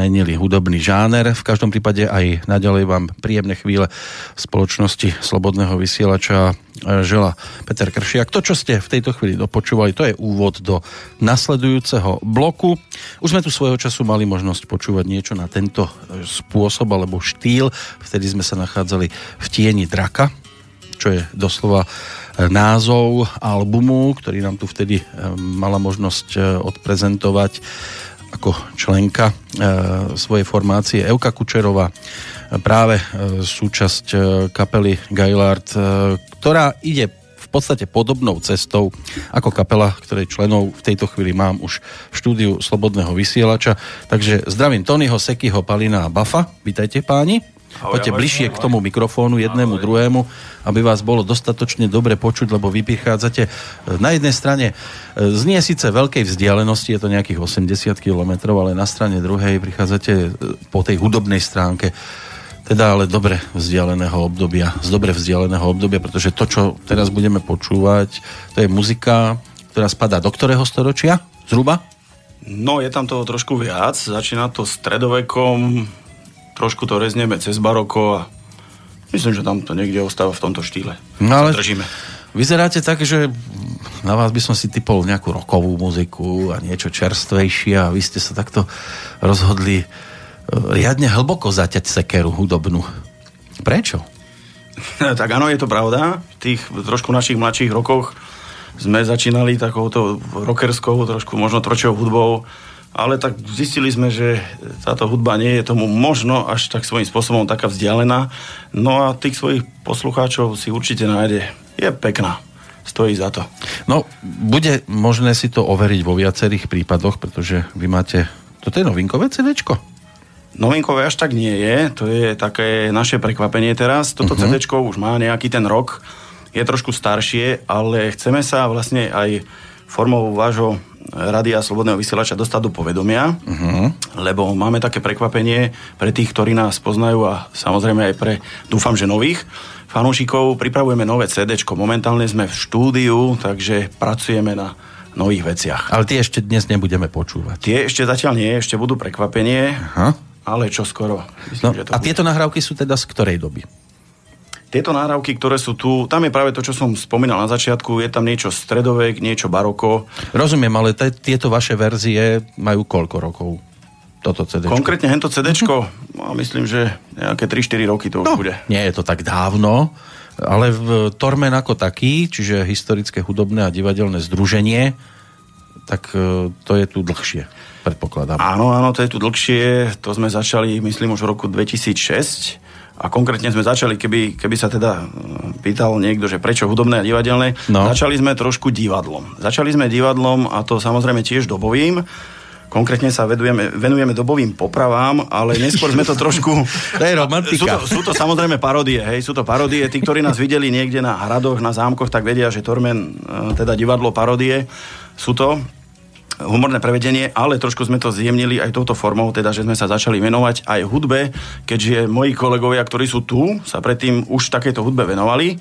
zmenili hudobný žáner. V každom prípade aj naďalej vám príjemné chvíle v spoločnosti Slobodného vysielača e, žela Peter Kršiak. To, čo ste v tejto chvíli dopočúvali, to je úvod do nasledujúceho bloku. Už sme tu svojho času mali možnosť počúvať niečo na tento e, spôsob alebo štýl. Vtedy sme sa nachádzali v tieni draka, čo je doslova e, názov albumu, ktorý nám tu vtedy mala možnosť odprezentovať ako členka e, svojej formácie Euka Kučerová, práve e, súčasť e, kapely Gailard, ktorá ide v podstate podobnou cestou ako kapela, ktorej členov v tejto chvíli mám už v štúdiu Slobodného vysielača. Takže zdravím Tonyho, Sekyho, Palina a Bafa. Vítajte páni. Poďte bližšie k tomu mikrofónu jednému, druhému, aby vás bolo dostatočne dobre počuť, lebo vy prichádzate e, na jednej strane znie síce veľkej vzdialenosti, je to nejakých 80 km, ale na strane druhej prichádzate e, po tej hudobnej stránke teda ale dobre vzdialeného obdobia, z dobre vzdialeného obdobia, pretože to, čo teraz budeme počúvať, to je muzika, ktorá spadá do ktorého storočia zhruba? No, je tam toho trošku viac. Začína to stredovekom, trošku to reznieme cez baroko a myslím, že tam to niekde ostáva v tomto štýle. No ale držíme. Vyzeráte tak, že na vás by som si typol nejakú rokovú muziku a niečo čerstvejšie a vy ste sa takto rozhodli e, riadne hlboko zaťať sekeru hudobnú. Prečo? tak áno, je to pravda. V tých trošku našich mladších rokoch sme začínali takouto rockerskou, trošku možno tročou hudbou ale tak zistili sme, že táto hudba nie je tomu možno až tak svojím spôsobom taká vzdialená. No a tých svojich poslucháčov si určite nájde. Je pekná. Stojí za to. No, bude možné si to overiť vo viacerých prípadoch, pretože vy máte... Toto je novinkové CD? Novinkové až tak nie je, to je také naše prekvapenie teraz. Toto uh-huh. CD už má nejaký ten rok, je trošku staršie, ale chceme sa vlastne aj formou vášho Rady a Slobodného vysielača dostať do povedomia, uh-huh. lebo máme také prekvapenie pre tých, ktorí nás poznajú a samozrejme aj pre, dúfam, že nových fanúšikov. Pripravujeme nové CD, momentálne sme v štúdiu, takže pracujeme na nových veciach. Ale tie ešte dnes nebudeme počúvať. Tie ešte zatiaľ nie, ešte budú prekvapenie, uh-huh. ale čo skoro. Myslím, no, že to a bude. tieto nahrávky sú teda z ktorej doby? Tieto náravky, ktoré sú tu, tam je práve to, čo som spomínal na začiatku, je tam niečo stredovek, niečo baroko. Rozumiem, ale t- tieto vaše verzie majú koľko rokov? Toto CD. Konkrétne hento CD, uh-huh. myslím, že nejaké 3-4 roky to už no, bude. Nie je to tak dávno, ale v Tormen ako taký, čiže historické hudobné a divadelné združenie, tak e, to je tu dlhšie, predpokladám. Áno, áno, to je tu dlhšie. To sme začali, myslím, už v roku 2006 a konkrétne sme začali, keby, keby sa teda e, pýtal niekto, že prečo hudobné a divadelné, no. začali sme trošku divadlom. Začali sme divadlom a to samozrejme tiež dobovým. Konkrétne sa vedujeme, venujeme dobovým popravám, ale neskôr sme to trošku... to je romantika. Sú to, sú to samozrejme parodie, hej, sú to parodie. Tí, ktorí nás videli niekde na hradoch, na zámkoch, tak vedia, že Tormen, e, teda divadlo parodie, sú to humorné prevedenie, ale trošku sme to zjemnili aj touto formou, teda že sme sa začali venovať aj hudbe, keďže moji kolegovia, ktorí sú tu, sa predtým už takéto hudbe venovali.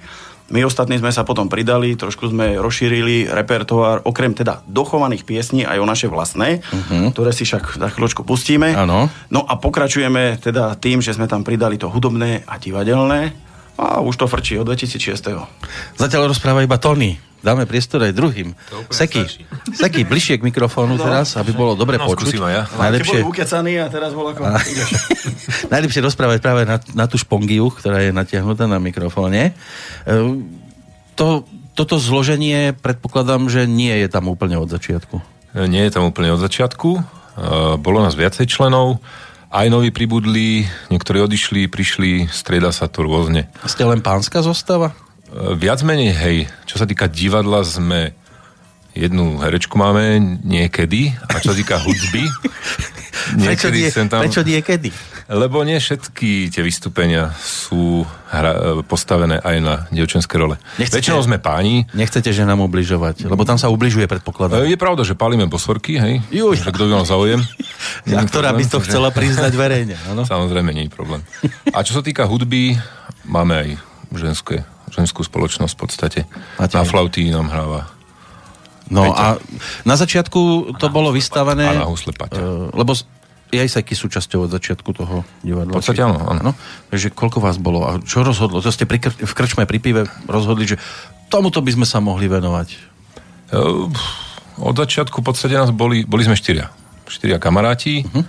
My ostatní sme sa potom pridali, trošku sme rozšírili repertoár, okrem teda dochovaných piesní aj o naše vlastné, uh-huh. ktoré si však za chvíľočku pustíme. Ano. No a pokračujeme teda tým, že sme tam pridali to hudobné a divadelné a už to frčí od 2006. Zatiaľ rozpráva iba Tony dáme priestor aj druhým. Seky, Seky, bližšie k mikrofónu no. teraz, aby bolo dobre no, počuť. Ja. Najlepšie... a teraz bol ako... A... Najlepšie rozprávať práve na, na tú špongiu, ktorá je natiahnutá na mikrofóne. E, to, toto zloženie predpokladám, že nie je tam úplne od začiatku. E, nie je tam úplne od začiatku. E, bolo nás viacej členov. Aj noví pribudli, niektorí odišli, prišli, strieda sa to rôzne. Ste len pánska zostava? Viac menej, hej. Čo sa týka divadla, sme jednu herečku máme niekedy. A čo sa týka hudby, niekedy prečo, nie, tam... Prečo niekedy? Lebo nie všetky tie vystúpenia sú hra, postavené aj na dievčenské role. Nechcete, Väčšinou sme páni. Nechcete že nám ubližovať, lebo tam sa ubližuje, predpokladám. Je pravda, že palíme bosvorky, hej? Juj. Že kto by mal záujem. A ktorá by to chcela priznať verejne. Ano? Samozrejme, nie je problém. A čo sa týka hudby, máme aj ženské ženskú spoločnosť v podstate. Máte na flauty nám hráva. No Peťa. a na začiatku to a bolo vystavené... A na husle Paťa. Uh, lebo Jajsajky súčasťou od začiatku toho divadla. V podstate áno, áno. No, takže koľko vás bolo a čo rozhodlo? To ste pri, kr- v krčme pri pive rozhodli, že tomuto by sme sa mohli venovať. Uh, od začiatku v podstate nás boli, boli sme štyria. Štyria kamaráti. Uh-huh.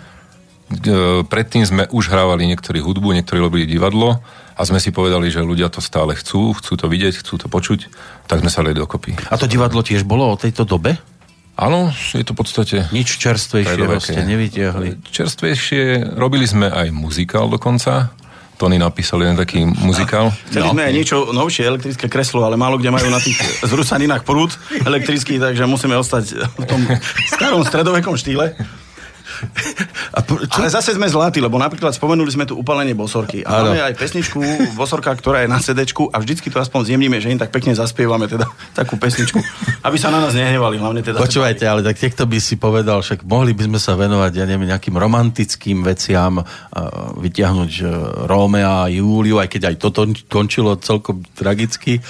Predtým sme už hrávali niektorí hudbu, niektorí robili divadlo a sme si povedali, že ľudia to stále chcú, chcú to vidieť, chcú to počuť, tak sme sa dali dokopy. A to divadlo tiež bolo o tejto dobe? Áno, je to v podstate... Nič čerstvejšieho ste nevytiahli. Čerstvejšie, robili sme aj muzikál dokonca. Tony napísal jeden taký muzikál. Chceli no. sme aj niečo novšie, elektrické kreslo, ale málo kde majú na tých zrusaninách prúd elektrický, takže musíme ostať v tom starom stredovekom štýle. A čo? Ale zase sme zlatí, lebo napríklad spomenuli sme tu upalenie bosorky. A máme aj pesničku bosorka, ktorá je na CD a vždycky to aspoň zjemníme, že im tak pekne zaspievame teda takú pesničku, aby sa na nás nehnevali. Hlavne teda Počúvajte, ale tak niekto by si povedal, však mohli by sme sa venovať, ja neviem, nejakým romantickým veciam, vytiahnuť Rómea a Júliu, aj keď aj toto končilo celkom tragicky.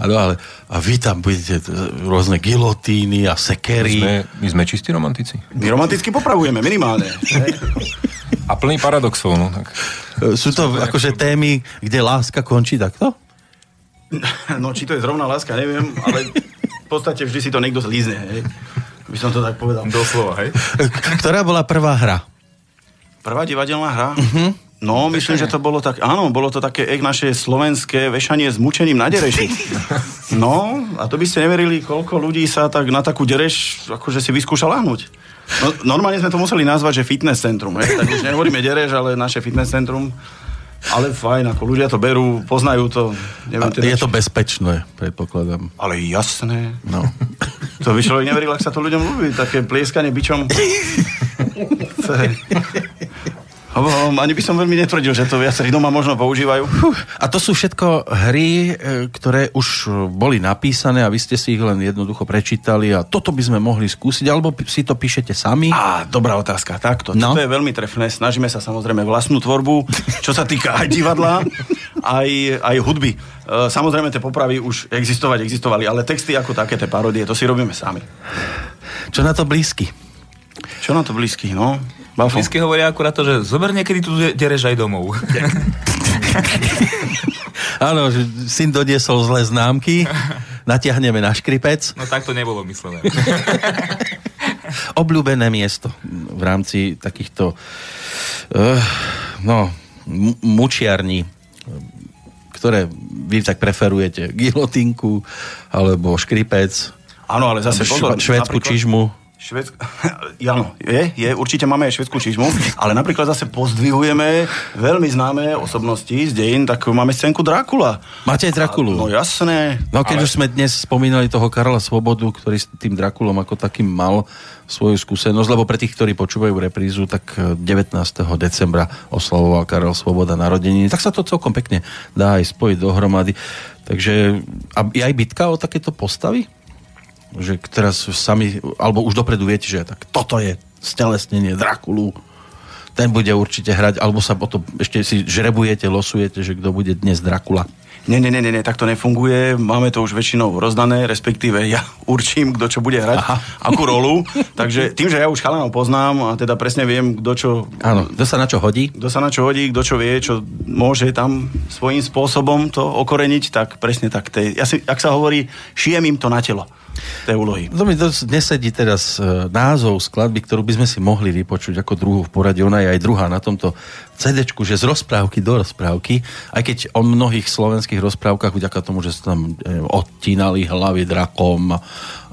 Ale, ale a vy tam budete rôzne gilotíny a sekery. My sme, my sme čistí romantici. My romanticky popravujeme, minimálne. A plný paradoxov, no tak. Sú to akože témy, kde láska končí takto? No, či to je zrovna láska, neviem, ale v podstate vždy si to niekto zlízne, hej. By som to tak povedal. Doslova, hej. Ktorá bola prvá hra? Prvá divadelná hra? Uh-huh. No, myslím, že to bolo tak, áno, bolo to také ek naše slovenské vešanie s mučením na dereši. No, a to by ste neverili, koľko ľudí sa tak na takú dereš akože si vyskúša láhnuť. No, normálne sme to museli nazvať, že fitness centrum, hej? tak už nehovoríme dereš, ale naše fitness centrum. Ale fajn, ako ľudia to berú, poznajú to. Neviem, teda, je to bezpečné, predpokladám. Ale jasné. No. To by človek neveril, ak sa to ľuďom ľúbi, také plieskanie bičom. Ani by som veľmi netvrdil, že to viacerí doma možno používajú. A to sú všetko hry, e, ktoré už boli napísané a vy ste si ich len jednoducho prečítali a toto by sme mohli skúsiť, alebo si to píšete sami? Á, dobrá otázka. Takto. No? To je veľmi trefné. Snažíme sa samozrejme vlastnú tvorbu, čo sa týka aj divadla, aj, aj hudby. E, samozrejme, tie popravy už existovať existovali, ale texty ako také, tie parodie, to si robíme sami. Čo na to blízky? Čo na to blízky, no? Bafo. Vždycky hovoria akurát to, že zober niekedy tu dereš aj domov. Áno, že syn doniesol zlé známky, natiahneme na škripec. No tak to nebolo myslené. Obľúbené miesto v rámci takýchto uh, no, mučiarní, ktoré vy tak preferujete, gilotinku alebo škripec. Áno, ale zase pozor. Švédsku čižmu. Švedsk... Áno, je, je, určite máme aj švedskú čižmu, ale napríklad zase pozdvihujeme veľmi známe osobnosti z dejín, tak máme scénku Drákula. Máte aj Drakulu? No jasné. No keď ale... už sme dnes spomínali toho Karla Svobodu, ktorý s tým Drakulom ako takým mal svoju skúsenosť, lebo pre tých, ktorí počúvajú reprízu, tak 19. decembra oslavoval Karel Svoboda narodeniny, tak sa to celkom pekne dá aj spojiť dohromady. Takže a aj bitka o takéto postavy? Že teraz sami, alebo už dopredu viete, že tak toto je stelesnenie Drakulu, ten bude určite hrať, alebo sa potom ešte si žrebujete, losujete, že kto bude dnes Drakula. Nie, nie, nie, nie, tak to nefunguje. Máme to už väčšinou rozdané, respektíve ja určím, kto čo bude hrať, Aha. akú rolu. Takže tým, že ja už chalanov poznám a teda presne viem, kto čo... Áno, kto sa na čo hodí. Kto sa na čo hodí, kto čo vie, čo môže tam svojím spôsobom to okoreniť, tak presne tak. Tej, ja si, ak sa hovorí, šijem im to na telo tej úlohy. To mi nesedí teraz e, názov skladby, ktorú by sme si mohli vypočuť ako druhú v poradí. Ona je aj druhá na tomto cd že z rozprávky do rozprávky, aj keď o mnohých slovenských rozprávkach, vďaka tomu, že sa tam e, odtínali hlavy drakom a,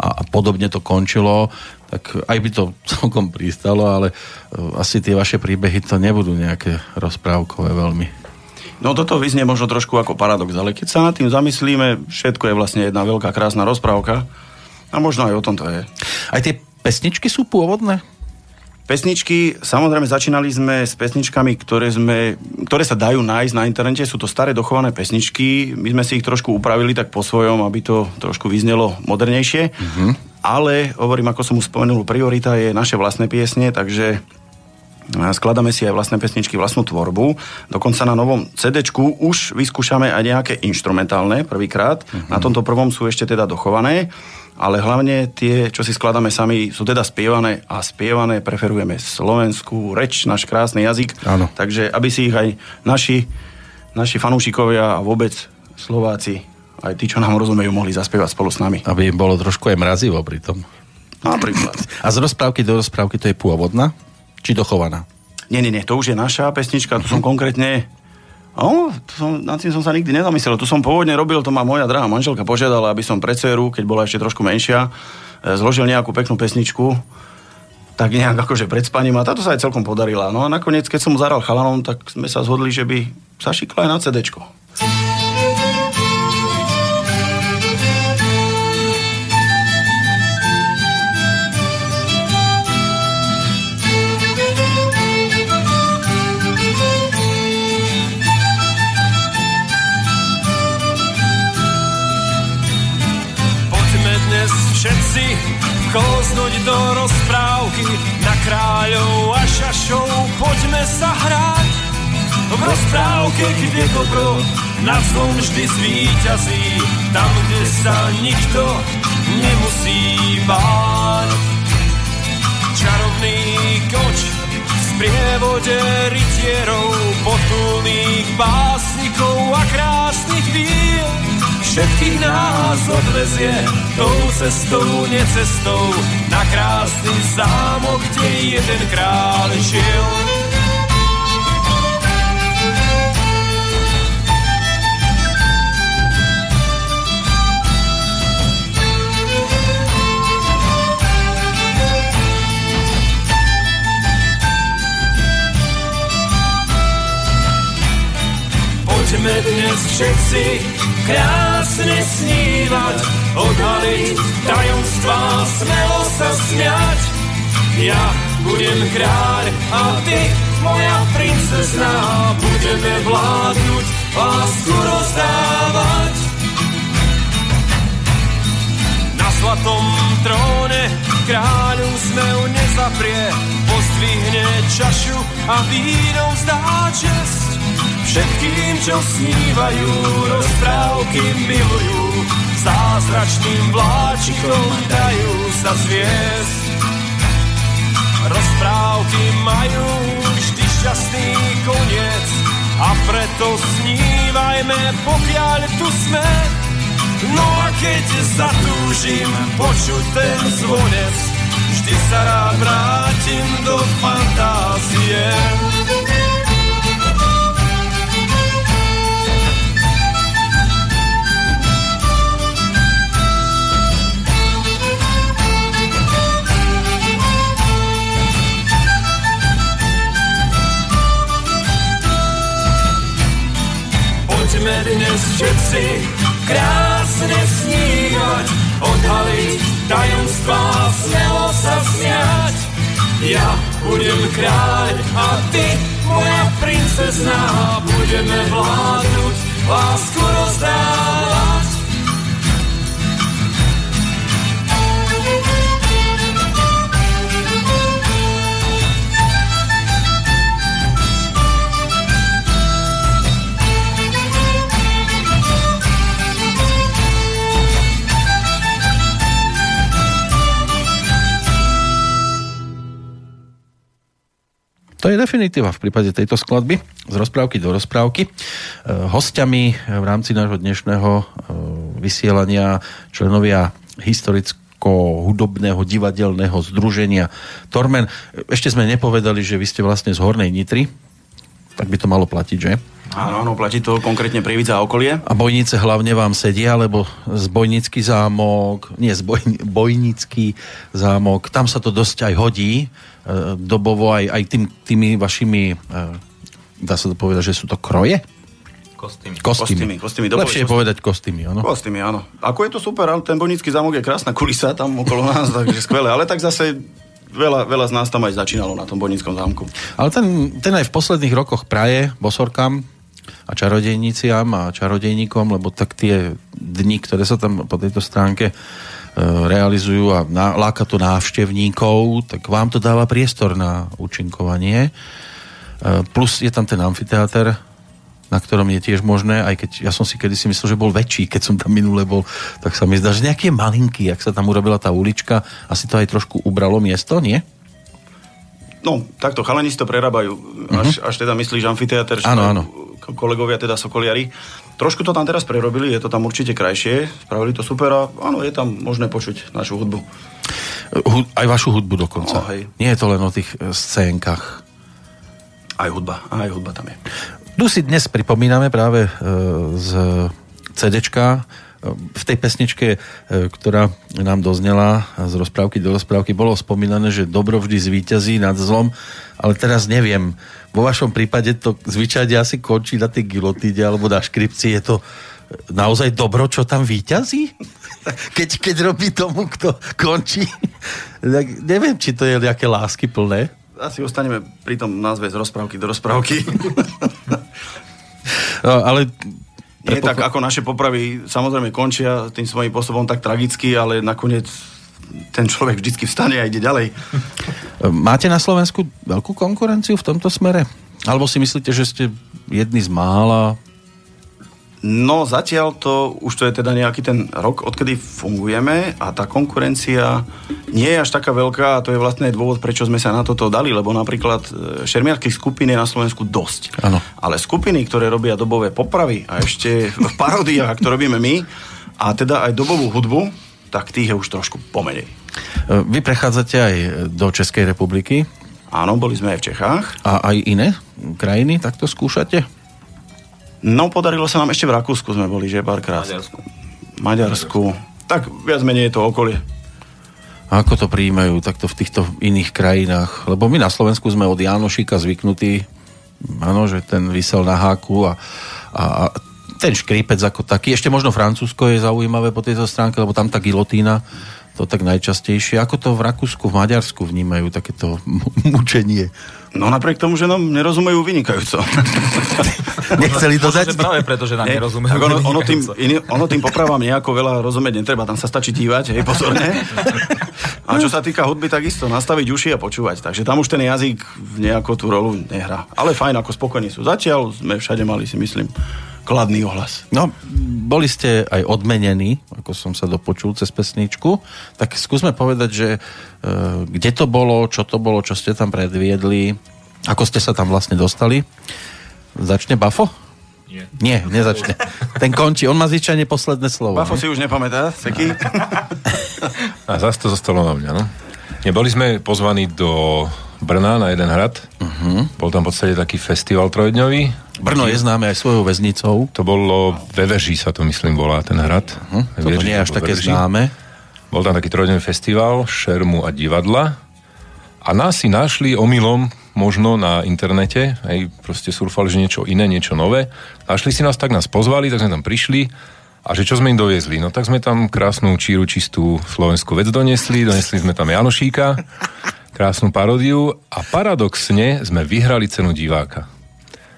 a podobne to končilo, tak aj by to celkom pristalo, ale e, asi tie vaše príbehy to nebudú nejaké rozprávkové veľmi. No toto vyznie možno trošku ako paradox, ale keď sa nad tým zamyslíme, všetko je vlastne jedna veľká krásna rozprávka a možno aj o tom to je. Aj tie pesničky sú pôvodné? Pesničky, samozrejme začínali sme s pesničkami, ktoré, sme, ktoré sa dajú nájsť na internete, sú to staré dochované pesničky, my sme si ich trošku upravili tak po svojom, aby to trošku vyznelo modernejšie, mm-hmm. ale hovorím, ako som už spomenul, priorita je naše vlastné piesne, takže A Skladáme si aj vlastné pesničky, vlastnú tvorbu. Dokonca na novom CD už vyskúšame aj nejaké instrumentálne prvýkrát. Uh-huh. Na tomto prvom sú ešte teda dochované, ale hlavne tie, čo si skladáme sami, sú teda spievané a spievané preferujeme slovenskú reč, náš krásny jazyk. Áno. Takže aby si ich aj naši, naši fanúšikovia a vôbec Slováci, aj tí, čo nám rozumejú, mohli zaspievať spolu s nami. Aby im bolo trošku aj mrazivo pri tom. Napríklad. A z rozprávky do rozprávky to je pôvodná? Či dochovaná? Nie, nie, nie, to už je naša pesnička, tu som konkrétne... O, nad tým som sa nikdy nezamyslel. Tu som pôvodne robil, to ma moja drahá manželka požiadala, aby som pre dceru, keď bola ešte trošku menšia, e, zložil nejakú peknú pesničku, tak nejak akože pred spaním a táto sa aj celkom podarila. No a nakoniec, keď som mu zahral chalanom, tak sme sa zhodli, že by sa šikla aj na CDčko. Vkóznuť do rozprávky na kráľov a šašov, poďme sa hrať. V rozprávke, kde dobro nad zlom vždy zvíťazí, tam, kde sa nikto nemusí báť. Čarovný koč v sprievode rytierov, potulných básnikov a krásnych víl. Všetkých nás odvezie tou cestou, necestou na krásny zámok, kde jeden kráľ žil. Poďme dnes všetci krásne snívať, odhaliť tajomstvá, smelo sa smiať. Ja budem kráľ a ty, moja princezná, budeme vládnuť, lásku rozdávať. Na zlatom tróne kráľu smev nezaprie, pozdvihne čašu a vínom vzdá čest. Všetkým, čo snívajú, rozprávky milujú, zázračným vláčikom dajú sa zviesť. Rozprávky majú vždy šťastný koniec a preto snívajme, pokiaľ tu sme. No a keď zatúžim počuť ten zvonec, vždy sa rád vrátim do fantázie. Poďme dnes všetci krásne snívať, odhaliť tajomstvá, smelo sa smiať. Ja budem kráľ a ty, moja princezná, budeme vládnuť, lásku rozdávať. To je definitíva v prípade tejto skladby z rozprávky do rozprávky. E, hostiami v rámci nášho dnešného e, vysielania členovia historicko-hudobného divadelného združenia Tormen. Ešte sme nepovedali, že vy ste vlastne z Hornej Nitry, tak by to malo platiť, že? Áno, áno, platí to konkrétne Prievidza a okolie. A Bojnice hlavne vám sedia, lebo Zbojnický zámok, nie Bojnický zámok, tam sa to dosť aj hodí, dobovo aj, aj tým, tými vašimi, e, dá sa to povedať, že sú to kroje? Kostýmy. Kostýmy, kostýmy, dobre, Lepšie je kostýmy. povedať kostýmy, áno. Kostýmy, áno. Ako je to super, ale ten Bonický zámok je krásna kulisa tam okolo nás, takže skvelé. Ale tak zase veľa, veľa z nás tam aj začínalo na tom Bonickom zámku. Ale ten, ten aj v posledných rokoch praje bosorkám a čarodejniciam a čarodejníkom, lebo tak tie dni, ktoré sa tam po tejto stránke realizujú a láka to návštevníkov, tak vám to dáva priestor na účinkovanie. E, plus je tam ten amfiteáter, na ktorom je tiež možné, aj keď ja som si kedysi myslel, že bol väčší, keď som tam minule bol, tak sa mi zdá, že nejaký malinký, ak sa tam urobila tá ulička, asi to aj trošku ubralo miesto, nie? No, takto chalani si to prerábajú. Až, až teda myslíš amfiteáter, Áno, áno. kolegovia, teda sokoliari. Trošku to tam teraz prerobili, je to tam určite krajšie, spravili to super a áno, je tam možné počuť našu hudbu. Hu- aj vašu hudbu dokonca. No, hej. Nie je to len o tých e, scénkach. Aj hudba, aj hudba tam je. Tu si dnes pripomíname práve e, z CDčka, e, v tej pesničke, e, ktorá nám doznela z rozprávky do rozprávky, bolo spomínané, že dobro vždy zvíťazí nad zlom, ale teraz neviem, vo vašom prípade to zvyčajne asi končí na tej gilotíde alebo na škripci, je to naozaj dobro, čo tam víťazí? Keď, keď robí tomu, kto končí. Tak neviem, či to je nejaké lásky plné. Asi ostaneme pri tom názve z rozprávky do rozprávky. No, ale Nie tak ako naše popravy samozrejme končia tým svojím spôsobom tak tragicky, ale nakoniec ten človek vždycky vstane a ide ďalej. Máte na Slovensku veľkú konkurenciu v tomto smere? Alebo si myslíte, že ste jedni z mála? No zatiaľ to, už to je teda nejaký ten rok, odkedy fungujeme a tá konkurencia nie je až taká veľká a to je vlastne dôvod, prečo sme sa na toto dali, lebo napríklad e, šermiarských skupín je na Slovensku dosť. Áno. Ale skupiny, ktoré robia dobové popravy a ešte v paródiách, ak to robíme my, a teda aj dobovú hudbu, tak tých je už trošku pomenej. Vy prechádzate aj do Českej republiky Áno, boli sme aj v Čechách. a aj iné krajiny takto skúšate? No, podarilo sa nám ešte v Rakúsku sme boli, že párkrát. Maďarsku. Maďarsku. Tak viac menej je to okolie. A ako to prijímajú takto v týchto iných krajinách? Lebo my na Slovensku sme od Janošika zvyknutí, áno, že ten vysel na háku a, a, a ten škrípec ako taký. Ešte možno Francúzsko je zaujímavé po tejto stránke, lebo tam tá gilotína to tak najčastejšie. Ako to v Rakúsku, v Maďarsku vnímajú takéto mu- mučenie? No napriek tomu, že nám nerozumejú vynikajúco. Nechceli to dať? práve preto, že nám nerozumejú. ono, ono, tým, iný, ono tým popravám nejako veľa rozumieť netreba, tam sa stačí dívať, hej, pozorne. A čo sa týka hudby, takisto nastaviť uši a počúvať. Takže tam už ten jazyk nejako tú rolu nehrá. Ale fajn, ako spokojní sú. Zatiaľ sme všade mali, si myslím, kladný ohlas. No, boli ste aj odmenení, ako som sa dopočul cez pesničku, tak skúsme povedať, že e, kde to bolo, čo to bolo, čo ste tam predviedli, ako ste sa tam vlastne dostali. Začne Bafo? Nie. Nie, nezačne. Ten končí, on má zvyčajne posledné slovo. Bafo si už nepamätá, Seky? A zase to zostalo na mňa, no. Neboli sme pozvaní do Brna na jeden hrad. Uh-huh. Bol tam v podstate taký festival trojdňový. Brno je známe aj svojou väznicou. To bolo ve Veži sa to myslím volá ten hrad. Uh-huh. Toto nie je až také známe. Bol tam taký trojdňový festival, šermu a divadla. A nás si našli omylom možno na internete, aj proste surfali, že niečo iné, niečo nové. Našli si nás, tak nás pozvali, tak sme tam prišli a že čo sme im doviezli? No tak sme tam krásnu číru, čistú slovenskú vec donesli, donesli sme tam Janošíka, krásnu paródiu a paradoxne sme vyhrali cenu diváka.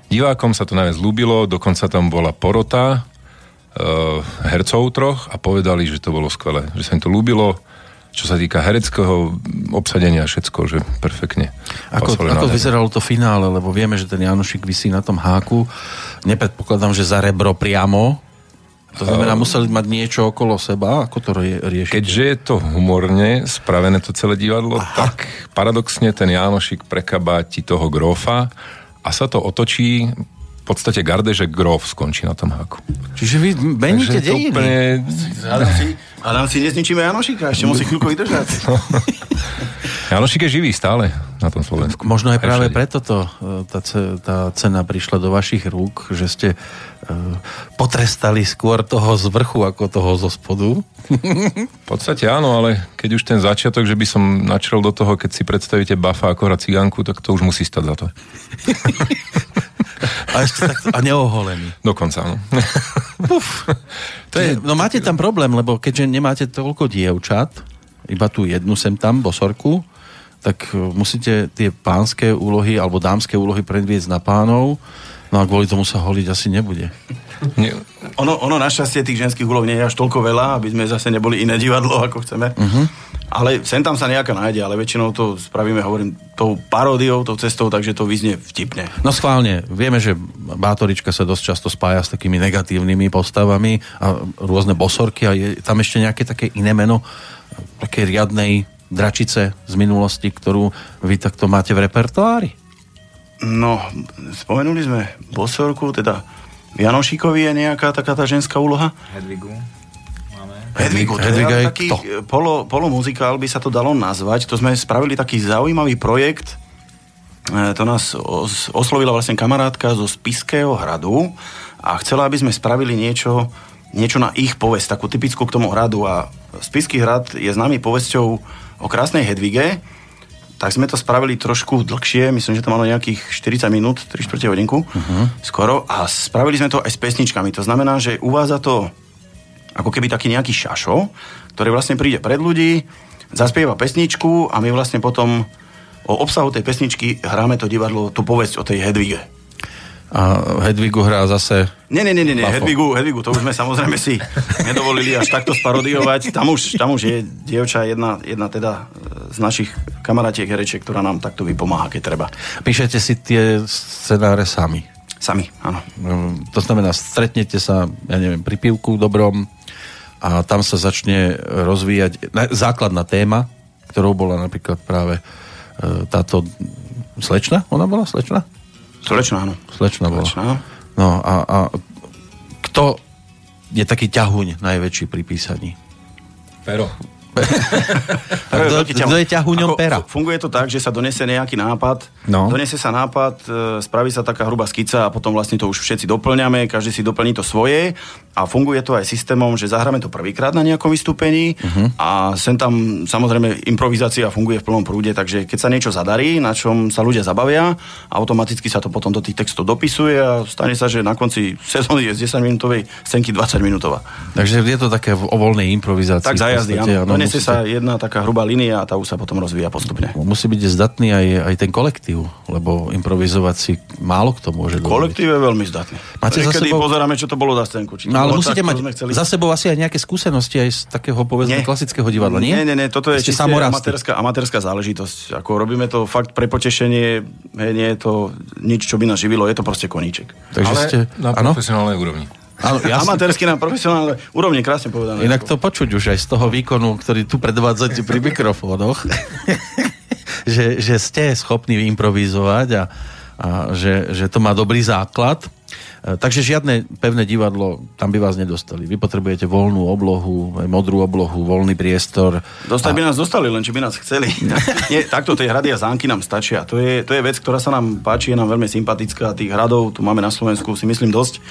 Divákom sa to najviac ľúbilo, dokonca tam bola porota uh, hercov troch a povedali, že to bolo skvelé, že sa im to ľúbilo, čo sa týka hereckého obsadenia, všetko, že perfektne. Ako, ako vyzeralo to finále, lebo vieme, že ten Janošik vysí na tom háku. Nepredpokladám, že za rebro priamo. To znamená, museli mať niečo okolo seba. Ako to rie- riešiť? Keďže je to humorne spravené to celé divadlo, Aha. tak paradoxne ten Jánošik prekabáti toho grófa a sa to otočí v podstate garde, že gróf skončí na tom háku. Čiže vy meníte dejiny. úplne... Hádam si, hádam si nezničíme Janošika, ešte musí chvíľku vydržať. Jánošik je živý stále na tom Slovensku. Možno aj práve preto to, e, tá, tá cena prišla do vašich rúk, že ste e, potrestali skôr toho z vrchu ako toho zo spodu. V podstate áno, ale keď už ten začiatok, že by som načrel do toho, keď si predstavíte Bafa ako hra cigánku, tak to už musí stať za to. A, ešte takto, a neoholený. Dokonca, áno. Puf. To je, no máte tam problém, lebo keďže nemáte toľko dievčat, iba tú jednu sem tam, bosorku, tak e, musíte tie pánske úlohy alebo dámske úlohy predviesť na pánov, no a kvôli tomu sa holiť asi nebude. Nie, Ono, ono našťastie tých ženských úloh nie je až toľko veľa, aby sme zase neboli iné divadlo, ako chceme. Uh-huh. Ale sem tam sa nejaká nájde, ale väčšinou to spravíme, hovorím, tou paródiou, tou cestou, takže to vyznie vtipne. No schválne, vieme, že Bátorička sa dosť často spája s takými negatívnymi postavami a rôzne bosorky a je tam ešte nejaké také iné meno, také riadnej dračice z minulosti, ktorú vy takto máte v repertoári? No, spomenuli sme bosorku, teda v Janošikovi je nejaká taká tá ženská úloha. Hedvigu. Máme. Hedvigu, to Hedviga je je taký kto? polo, polomuzikál by sa to dalo nazvať. To sme spravili taký zaujímavý projekt. E, To nás os, oslovila vlastne kamarátka zo Spiského hradu a chcela, aby sme spravili niečo, niečo na ich povesť, takú typickú k tomu hradu. A Spiský hrad je známy povesťou o krásnej Hedvige, tak sme to spravili trošku dlhšie, myslím, že to malo nejakých 40 minút, 3 čtvrte hodinku, uh-huh. skoro. A spravili sme to aj s pesničkami. To znamená, že uvádza to ako keby taký nejaký šašo, ktorý vlastne príde pred ľudí, zaspieva pesničku a my vlastne potom o obsahu tej pesničky hráme to divadlo, tú povesť o tej Hedvige. A Hedvigu hrá zase... Nie, nie, nie, nie. Hedvigu, Hedvigu, to už sme samozrejme si nedovolili až takto sparodiovať. Tam už, tam už je dievča jedna, jedna teda e, z našich kamarátiek herečiek, ktorá nám takto vypomáha, keď treba. Píšete si tie scenáre sami. Sami, áno. Um, To znamená, stretnete sa, ja neviem, pri pivku dobrom a tam sa začne rozvíjať základná téma, ktorou bola napríklad práve e, táto slečna? Ona bola slečna? Slečná, áno. Slečna bola. Slečná, áno. No a, a kto je taký ťahuň najväčší pri písaní? Pero. Kto, kto je ťahuňom Ako pera? fu- Funguje to tak, že sa donese nejaký nápad, No. donese sa nápad, e, spraví sa taká hrubá skica a potom vlastne to už všetci doplňame, každý si doplní to svoje a funguje to aj systémom, že zahráme to prvýkrát na nejakom vystúpení Mhm. a sem tam samozrejme improvizácia funguje v plnom prúde, takže keď sa niečo zadarí, na čom sa ľudia zabavia, automaticky sa to potom do tých textov dopisuje a stane sa, že na konci sezóny je z 10 minútovej scénky 20 minútová. Takže je to také o voľnej improvizácii. Tak v za jazdy, podstate, áno. Donese musíte- sa jedna taká hrubá línia a tá už sa potom rozvíja postupne. Musí byť zdatný aj, aj ten kolektív, lebo improvizovať si málo kto môže. Kolektív je veľmi zdatný. Máte za Niekedy sebou- pozeráme, čo to bolo za scénku. Či No ale bolo musíte mať chceli. za sebou asi aj nejaké skúsenosti aj z takého povedzme Nie. klasického divadla, nie? Nie, nie, nie, toto je Ste čiste amatérska, amatérska záležitosť. Ako robíme to fakt pre potešenie, hej, nie je to nič, čo by nás živilo, je to proste koníček. Takže Ale ste... na profesionálnej úrovni. Áno. Amatérsky na profesionálne úrovni, krásne povedané. Inak to počuť už aj z toho výkonu, ktorý tu predvádzate pri mikrofónoch, že, že ste schopní improvizovať a, a že, že to má dobrý základ. E, Takže žiadne pevné divadlo tam by vás nedostali. Vy potrebujete voľnú oblohu, modrú oblohu, voľný priestor. Dostať by nás dostali, len či by nás chceli. Nie, takto tie hrady a zámky nám stačia. To je, to je vec, ktorá sa nám páči, je nám veľmi sympatická. Tých hradov tu máme na Slovensku, si myslím, dosť.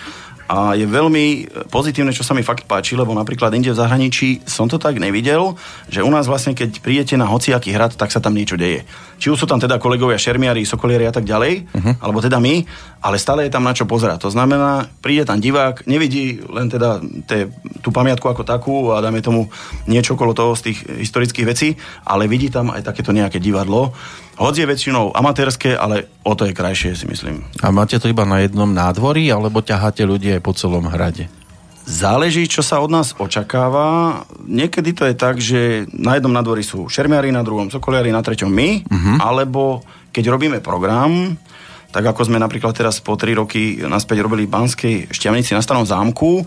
A je veľmi pozitívne, čo sa mi fakt páči, lebo napríklad inde v zahraničí som to tak nevidel, že u nás vlastne, keď prídete na hociaký hrad, tak sa tam niečo deje. Či už sú tam teda kolegovia šermiari, sokolieri a tak ďalej, uh-huh. alebo teda my, ale stále je tam na čo pozerať. To znamená, príde tam divák, nevidí len teda te, tú pamiatku ako takú a dáme tomu niečo okolo toho z tých historických vecí, ale vidí tam aj takéto nejaké divadlo. Hoď je väčšinou amatérske, ale o to je krajšie, si myslím. A máte to iba na jednom nádvorí, alebo ťaháte ľudí aj po celom hrade? Záleží, čo sa od nás očakáva. Niekedy to je tak, že na jednom nadvorí sú šermiari, na druhom sokoliari, na treťom my, uh-huh. alebo keď robíme program, tak ako sme napríklad teraz po 3 roky naspäť robili v Banskej šťavnici na starom zámku,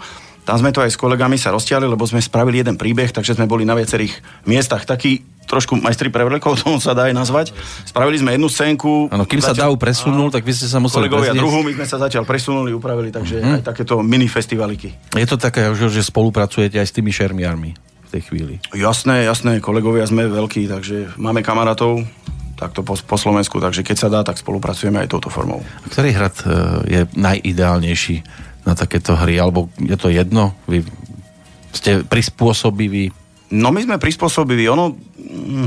tam sme to aj s kolegami sa roztiahli, lebo sme spravili jeden príbeh, takže sme boli na viacerých miestach. Taký trošku majstri prevlekov, tomu sa dá aj nazvať. Spravili sme jednu scénku. Áno, kým sa Zatiaľ- Dav presunul, tak vy ste sa museli Kolegovia prezniesť. druhú, my sme sa zatiaľ presunuli, upravili, takže aj takéto mini festivaliky. Je to také, že že spolupracujete aj s tými šermiarmi v tej chvíli. Jasné, jasné, kolegovia sme veľkí, takže máme kamarátov takto po, po Slovensku, takže keď sa dá, tak spolupracujeme aj touto formou. A ktorý hrad e, je najideálnejší na takéto hry? Alebo je to jedno? Vy ste prispôsobiví? No my sme prispôsobili, ono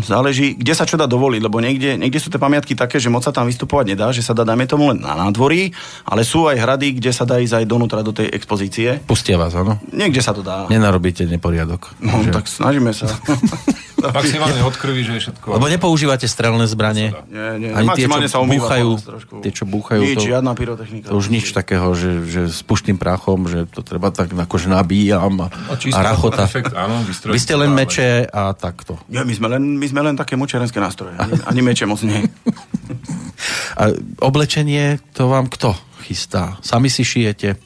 záleží, kde sa čo dá dovoliť, lebo niekde, niekde sú tie pamiatky také, že moc sa tam vystupovať nedá, že sa dá, dajme tomu len na nádvorí, ale sú aj hrady, kde sa dá ísť aj donútra do tej expozície. Pustia vás, áno? Niekde sa to dá. Nenarobíte neporiadok. No, Že- tak snažíme sa. Maximálne od krvi, že je všetko. Lebo nepoužívate strelné zbranie. Nie, nie, Ani tie, maximálne čo sa búchajú, tie, čo búchajú, Nič, to, žiadna pyrotechnika. to už nič takého, že, že s puštým prachom, že to treba tak akože nabíjam a, čisto a rachota. efekt, áno, Vy ste len meče a takto. Nie, my sme len, my sme len také močerenské nástroje. Ani, ani meče moc nie. A oblečenie, to vám kto chystá? Sami si šijete?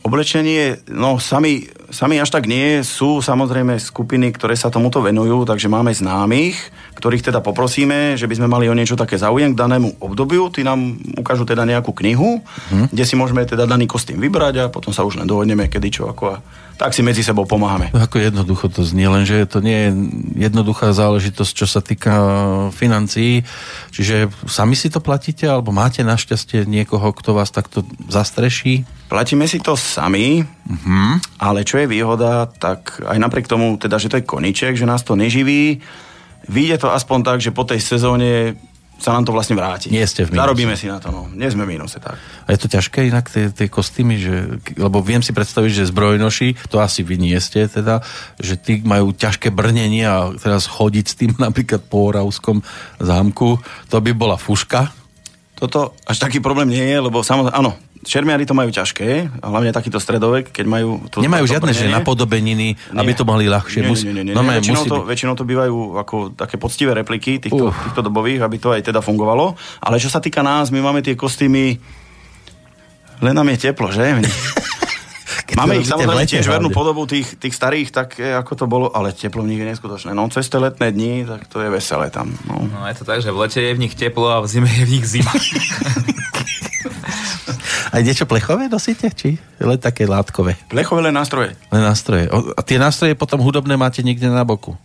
Oblečenie, no sami, sami až tak nie. Sú samozrejme skupiny, ktoré sa tomuto venujú, takže máme známych, ktorých teda poprosíme, že by sme mali o niečo také záujem k danému obdobiu. Tí nám ukážu teda nejakú knihu, hm. kde si môžeme teda daný kostým vybrať a potom sa už len dohodneme, kedy čo, ako a tak si medzi sebou pomáhame. No, Ako jednoducho to znie, lenže to nie je jednoduchá záležitosť, čo sa týka financií. Čiže sami si to platíte, alebo máte našťastie niekoho, kto vás takto zastreší? Platíme si to sami, uh-huh. ale čo je výhoda, tak aj napriek tomu, teda, že to je koniček, že nás to neživí, vyjde to aspoň tak, že po tej sezóne sa nám to vlastne vráti. Nie ste v mínuse. Zarobíme si na to, no. Nie sme v mínuse, tak. A je to ťažké inak, tie, tie kostýmy, že, lebo viem si predstaviť, že zbrojnoši, to asi vy nie ste teda, že tí majú ťažké brnenie a teraz chodiť s tým napríklad po Oravskom zámku, to by bola fuška. Toto až taký problém nie je, lebo samozrejme, áno, čermiari to majú ťažké, hlavne takýto stredovek, keď majú... To, Nemajú to žiadne, že napodobeniny, aby to mali ľahšie. Nie, nie, nie, nie, no, nie. Väčšinou, musí to, byť. väčšinou to bývajú ako také poctivé repliky týchto, Uf. týchto dobových, aby to aj teda fungovalo. Ale čo sa týka nás, my máme tie kostýmy len nám je teplo, že? Máme ich samozrejme tiež vernú podobu tých, tých starých, tak eh, ako to bolo, ale teplo v nich je neskutočné. No cez tie letné dni, tak to je veselé tam. No. No je to tak, že v lete je v nich teplo a v zime je v nich zima. Aj niečo plechové nosíte? Či len také látkové? Plechové len nástroje. Len nástroje. A tie nástroje potom hudobné máte niekde na boku?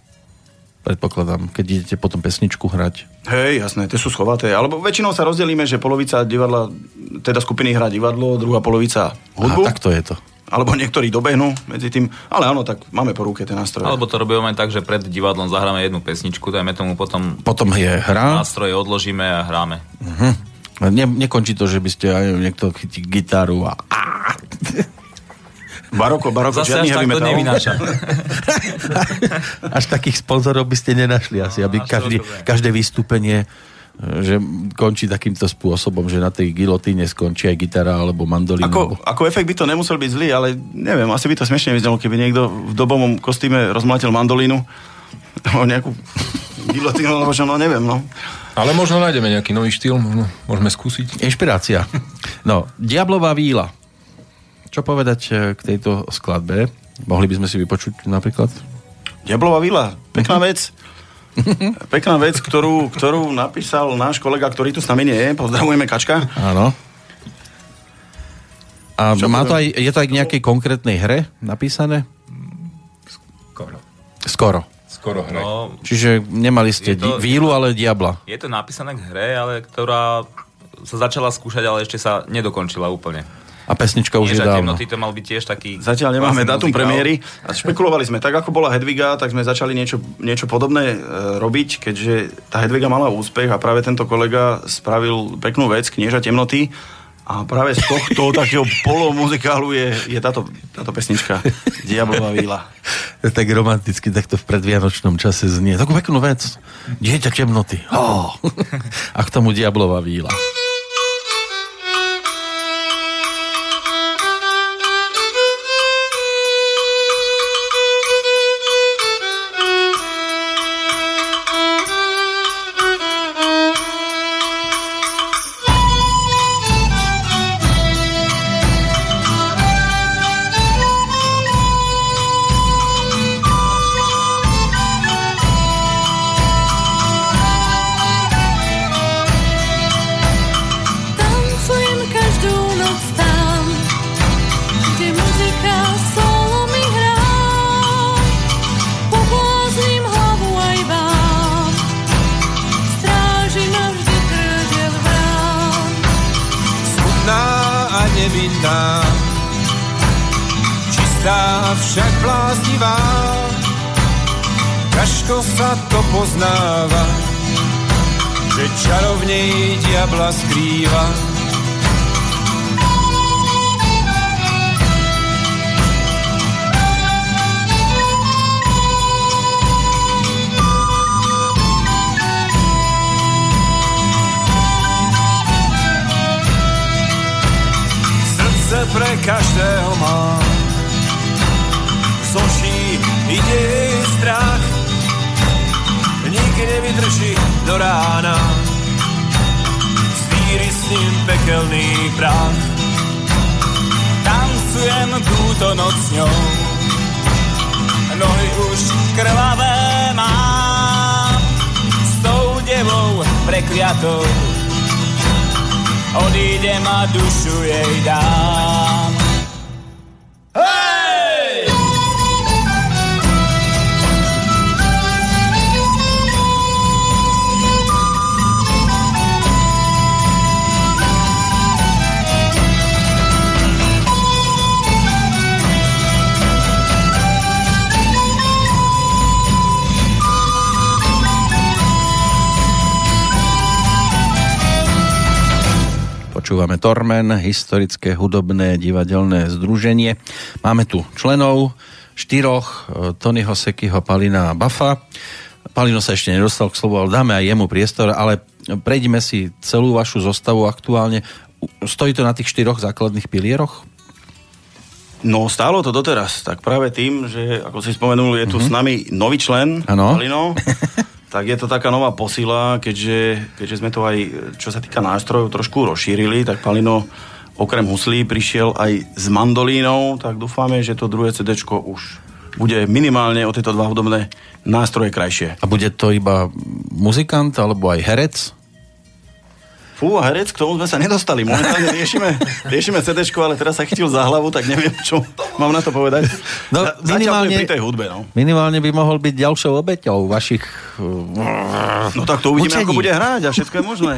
Predpokladám, keď idete potom pesničku hrať. Hej, jasné, tie sú schovaté. Alebo väčšinou sa rozdelíme, že polovica divadla, teda skupiny hrá divadlo, druhá polovica hudbu. Aha, tak to je to. Alebo niektorí dobehnú medzi tým. Ale áno, tak máme po ruke tie nástroje. Alebo to robíme tak, že pred divadlom zahráme jednu pesničku, dajme tomu potom Potom je hra. nástroje odložíme a hráme. A Ne, nekončí to, že by ste aj niekto chytí gitaru a... Baroko, baroko, Zase žiadny až heavy metal. nevynáša. Až takých sponzorov by ste nenašli asi, aby až každý, každé vystúpenie e, že končí takýmto spôsobom, že na tej gilotíne skončí aj gitara alebo mandolín. Ako, ako efekt by to nemusel byť zlý, ale neviem, asi by to smiešne vyznalo, keby niekto v dobovom kostýme rozmlatil mandolínu alebo nejakú gilotínu, alebo čo, no neviem, no. Ale možno nájdeme nejaký nový štýl, možno môžeme skúsiť. Inšpirácia. No, Diablová víla. Čo povedať e, k tejto skladbe? Mohli by sme si vypočuť napríklad? Diablová vila, pekná vec. Pekná vec, ktorú, ktorú napísal náš kolega, ktorý tu s nami nie je. Pozdravujeme Kačka. Áno. A Čo má to aj, je to aj k nejakej konkrétnej hre napísané? Skoro. Skoro. Skoro hraj. No, Čiže nemali ste Je to- di- vílu, ale diabla. je to napísané k hre, ale ktorá sa začala skúšať, ale ešte sa nedokončila úplne. A pesnička už je Nie, že dávno. temnoty to mal byť tiež taký... Zatiaľ nemáme dátum muzikál. premiéry a špekulovali sme. Tak ako bola Hedviga, tak sme začali niečo, niečo podobné e, robiť, keďže tá Hedviga mala úspech a práve tento kolega spravil peknú vec, Knieža temnoty a práve z tohto takého polomuzikálu je, je táto, táto pesnička Diablová víla. tak romanticky takto v predvianočnom čase znie. Takú peknú vec. Dieťa temnoty. Oh. A k tomu diablová víla. Každého má. Zoší ide jej strach, nik nevydrží do rána. Zvíri s ním pekelný prach. Tancujem túto noc s ňou, nohy už krvavé mám. S tou devou prekliatou odídem a dušu jej dám. Počúvame Tormen, historické hudobné divadelné združenie. Máme tu členov, štyroch, e, Tonyho Sekyho, Palina a Bafa. Palino sa ešte nedostal k slovu, ale dáme aj jemu priestor, ale prejdime si celú vašu zostavu aktuálne. Stojí to na tých štyroch základných pilieroch? No, stálo to doteraz. Tak práve tým, že, ako si spomenul, je tu s nami nový člen, Áno. Palino, tak je to taká nová posila, keďže, keďže sme to aj, čo sa týka nástrojov, trošku rozšírili, tak Palino okrem huslí prišiel aj s mandolínou, tak dúfame, že to druhé CD už bude minimálne o tieto dva hudobné nástroje krajšie. A bude to iba muzikant alebo aj herec? Fú, herec, k tomu sme sa nedostali. Momentálne riešime, riešime CD, ale teraz sa chytil za hlavu, tak neviem, čo mám na to povedať. No, Za- minimálne- pri tej hudbe, no. Minimálne by mohol byť ďalšou obeťou vašich... No tak to uvidíme, Učení. ako bude hrať a všetko je možné.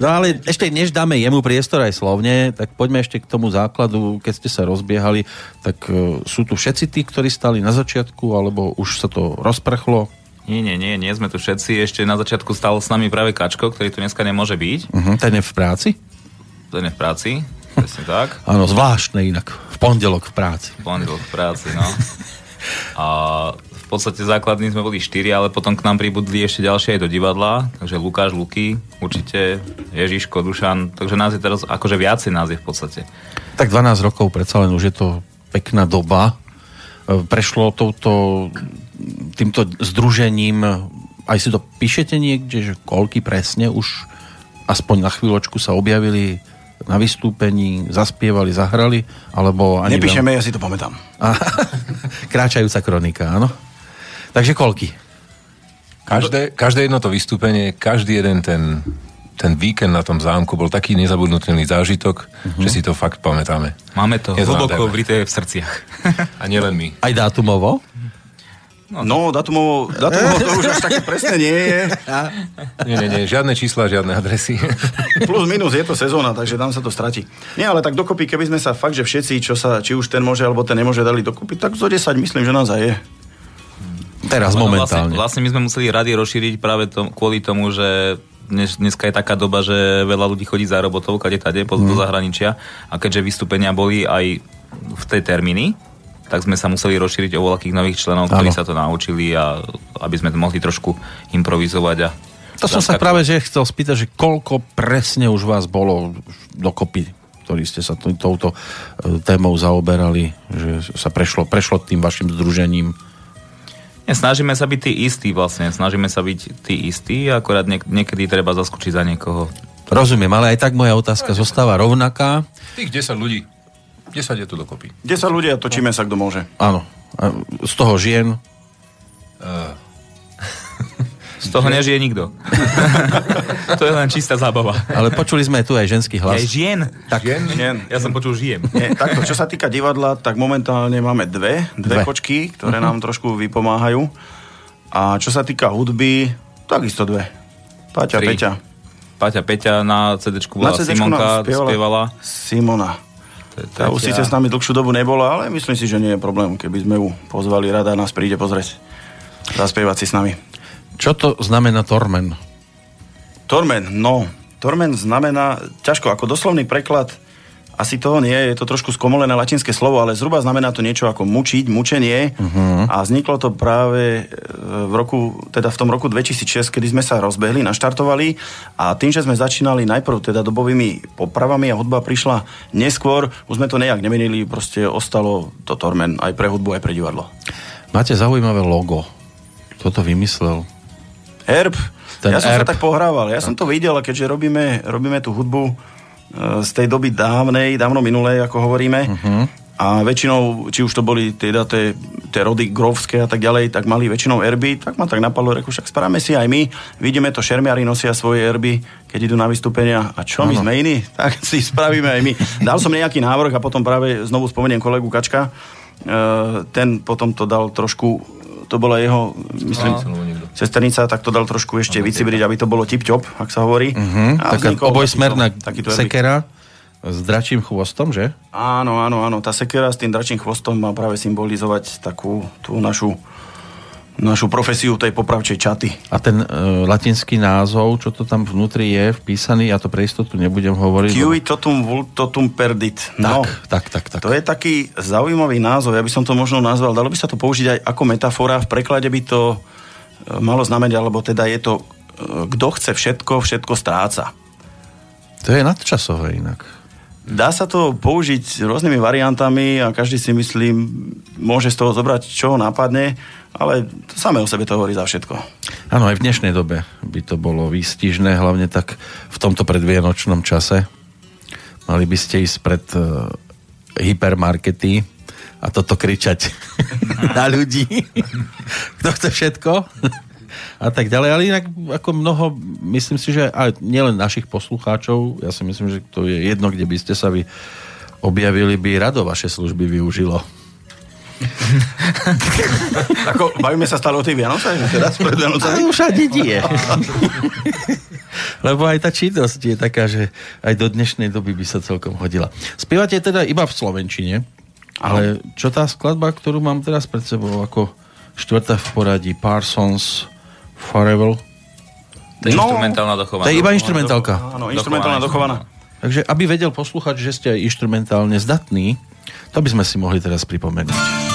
No ale ešte než dáme jemu priestor aj slovne, tak poďme ešte k tomu základu, keď ste sa rozbiehali, tak e, sú tu všetci tí, ktorí stali na začiatku, alebo už sa to rozprchlo? Nie, nie, nie, nie sme tu všetci. Ešte na začiatku stal s nami práve Kačko, ktorý tu dneska nemôže byť. Uh-huh. Ten je v práci? Ten je v práci, presne tak. Áno, zvláštne inak. V pondelok v práci. Pondelok v práci, no. A v podstate základní sme boli štyri, ale potom k nám pribudli ešte ďalšie aj do divadla, takže Lukáš, Luky, určite, Ježiško, Dušan, takže nás je teraz akože viacej nás je v podstate. Tak 12 rokov predsa len už je to pekná doba. E, Prešlo touto, týmto združením, aj si to píšete niekde, že koľky presne už aspoň na chvíľočku sa objavili na vystúpení, zaspievali, zahrali, alebo ani Nepíšeme, ja si to pamätám. Kráčajúca kronika, áno. Takže koľky? Každé, každé jedno to vystúpenie, každý jeden ten, ten víkend na tom zámku bol taký nezabudnutelný zážitok, uh-huh. že si to fakt pamätáme. Máme to Je hlboko vrité v srdciach. A nielen my. Aj dátumovo? No, datumovo, datumovo to už až také presne nie je. Nie, nie, nie, žiadne čísla, žiadne adresy. Plus minus je to sezóna, takže tam sa to stratí. Nie, ale tak dokopy, keby sme sa fakt, že všetci, čo sa, či už ten môže, alebo ten nemôže, dali dokopy, tak zo 10 myslím, že nás aj je. Teraz No, momentálne. Vlastne, vlastne my sme museli rady rozšíriť práve tom, kvôli tomu, že dnes, dneska je taká doba, že veľa ľudí chodí za robotou, kade tade, mm. do zahraničia. A keďže vystúpenia boli aj v tej termíny, tak sme sa museli rozšíriť o voľakých nových členov, ktorí Áno. sa to naučili a aby sme mohli trošku improvizovať. A To som sa práve že chcel spýtať, že koľko presne už vás bolo dokopy, ktorí ste sa t- touto e, témou zaoberali, že sa prešlo, prešlo tým vašim združením. Nie, snažíme sa byť tí istí vlastne, snažíme sa byť tí istí, akorát niek- niekedy treba zaskočiť za niekoho. Rozumiem, ale aj tak moja otázka zostáva rovnaká. Tých 10 ľudí. 10 je tu dokopy. 10 ľudia, točíme sa, kto môže. Áno. A Z toho žien. Uh, Z toho nežije nikto. to je len čistá zábava. Ale počuli sme tu aj ženský Aj hlas. žien. Tak, Žien. Ja som počul žijem. Nie, takto, čo sa týka divadla, tak momentálne máme dve, Dve. dve, kočky, ktoré nám trošku vypomáhajú. A čo sa týka hudby, takisto dve. Paťa, Tri. Peťa. Paťa Peťa na CD bola CD-čku Simonka, spievala spievala. Simona. Tá už síce s nami dlhšiu dobu nebola, ale myslím si, že nie je problém, keby sme ju pozvali, rada nás príde pozrieť. Zaspievať si s nami. čo to znamená Tormen? Tormen, no. Tormen znamená, ťažko, ako doslovný preklad, Asi to nie, je to trošku skomolené latinské slovo, ale zhruba znamená to niečo ako mučiť, mučenie. Uh-huh. A vzniklo to práve e, v roku, teda v tom roku 2006, kedy sme sa rozbehli, naštartovali a tým, že sme začínali najprv teda dobovými popravami a hudba prišla neskôr, už sme to nejak nemenili, proste ostalo to Tormen aj pre hudbu, aj pre divadlo. Máte zaujímavé logo. Kto to vymyslel? Herb, Ten ja som erb. sa tak pohrával, ja som to videl, a keďže robíme, robíme tú hudbu z tej doby dávnej, dávno minulej, ako hovoríme, uh-huh. a väčšinou, či už to boli teda tie, tie rody grovské a tak ďalej, tak mali väčšinou erby, tak ma tak napadlo, reku, však spravíme si aj my, vidíme to, šermiari nosia svoje erby, keď idú na vystúpenia, a čo, my sme iní? Tak si spravíme aj my. Dal som nejaký návrh a potom práve znovu spomeniem kolegu Kačka, E, ten potom to dal trošku, to bola jeho, myslím. Sesternica, tak to dal trošku ešte vycibriť, aby to bolo tip-top, ak sa hovorí. Uh-huh. A Taká obojsmerná takýto- sekera s dračím chvostom, že? Áno, áno, áno. Tá sekera s tým dračím chvostom má práve symbolizovať takú tú našu, našu profesiu tej popravčej čaty. A ten e, latinský názov, čo to tam vnútri je vpísaný, ja to pre istotu nebudem hovoriť. Cui totum vultotum perdit. No, Tak, tak, tak, tak. to je taký zaujímavý názov, ja by som to možno nazval, dalo by sa to použiť aj ako metafora, v preklade by to malo znamenať, alebo teda je to, e, kto chce všetko, všetko stráca. To je nadčasové inak. Dá sa to použiť rôznymi variantami a každý si myslím, môže z toho zobrať, čo ho nápadne, ale to samé o sebe to hovorí za všetko. Áno, aj v dnešnej dobe by to bolo výstižné, hlavne tak v tomto predvianočnom čase. Mali by ste ísť pred uh, hypermarkety a toto kričať na ľudí. Kto chce všetko? a tak ďalej. Ale inak ako mnoho, myslím si, že aj nielen našich poslucháčov, ja si myslím, že to je jedno, kde by ste sa vy objavili, by rado vaše služby využilo. Ako, bavíme sa stále o tej Vianoce? Teraz pred Vianocami? už ani nie. Lebo aj tá čítosť je taká, že aj do dnešnej doby by sa celkom hodila. Spievate teda iba v Slovenčine, ale čo tá skladba, ktorú mám teraz pred sebou ako štvrtá v poradí Parsons Forever, To je No, instrumentálna dochovaná. to je iba instrumentálka. Áno, instrumentálna dochovaná. Takže aby vedel poslúchať, že ste aj instrumentálne zdatní, to by sme si mohli teraz pripomenúť.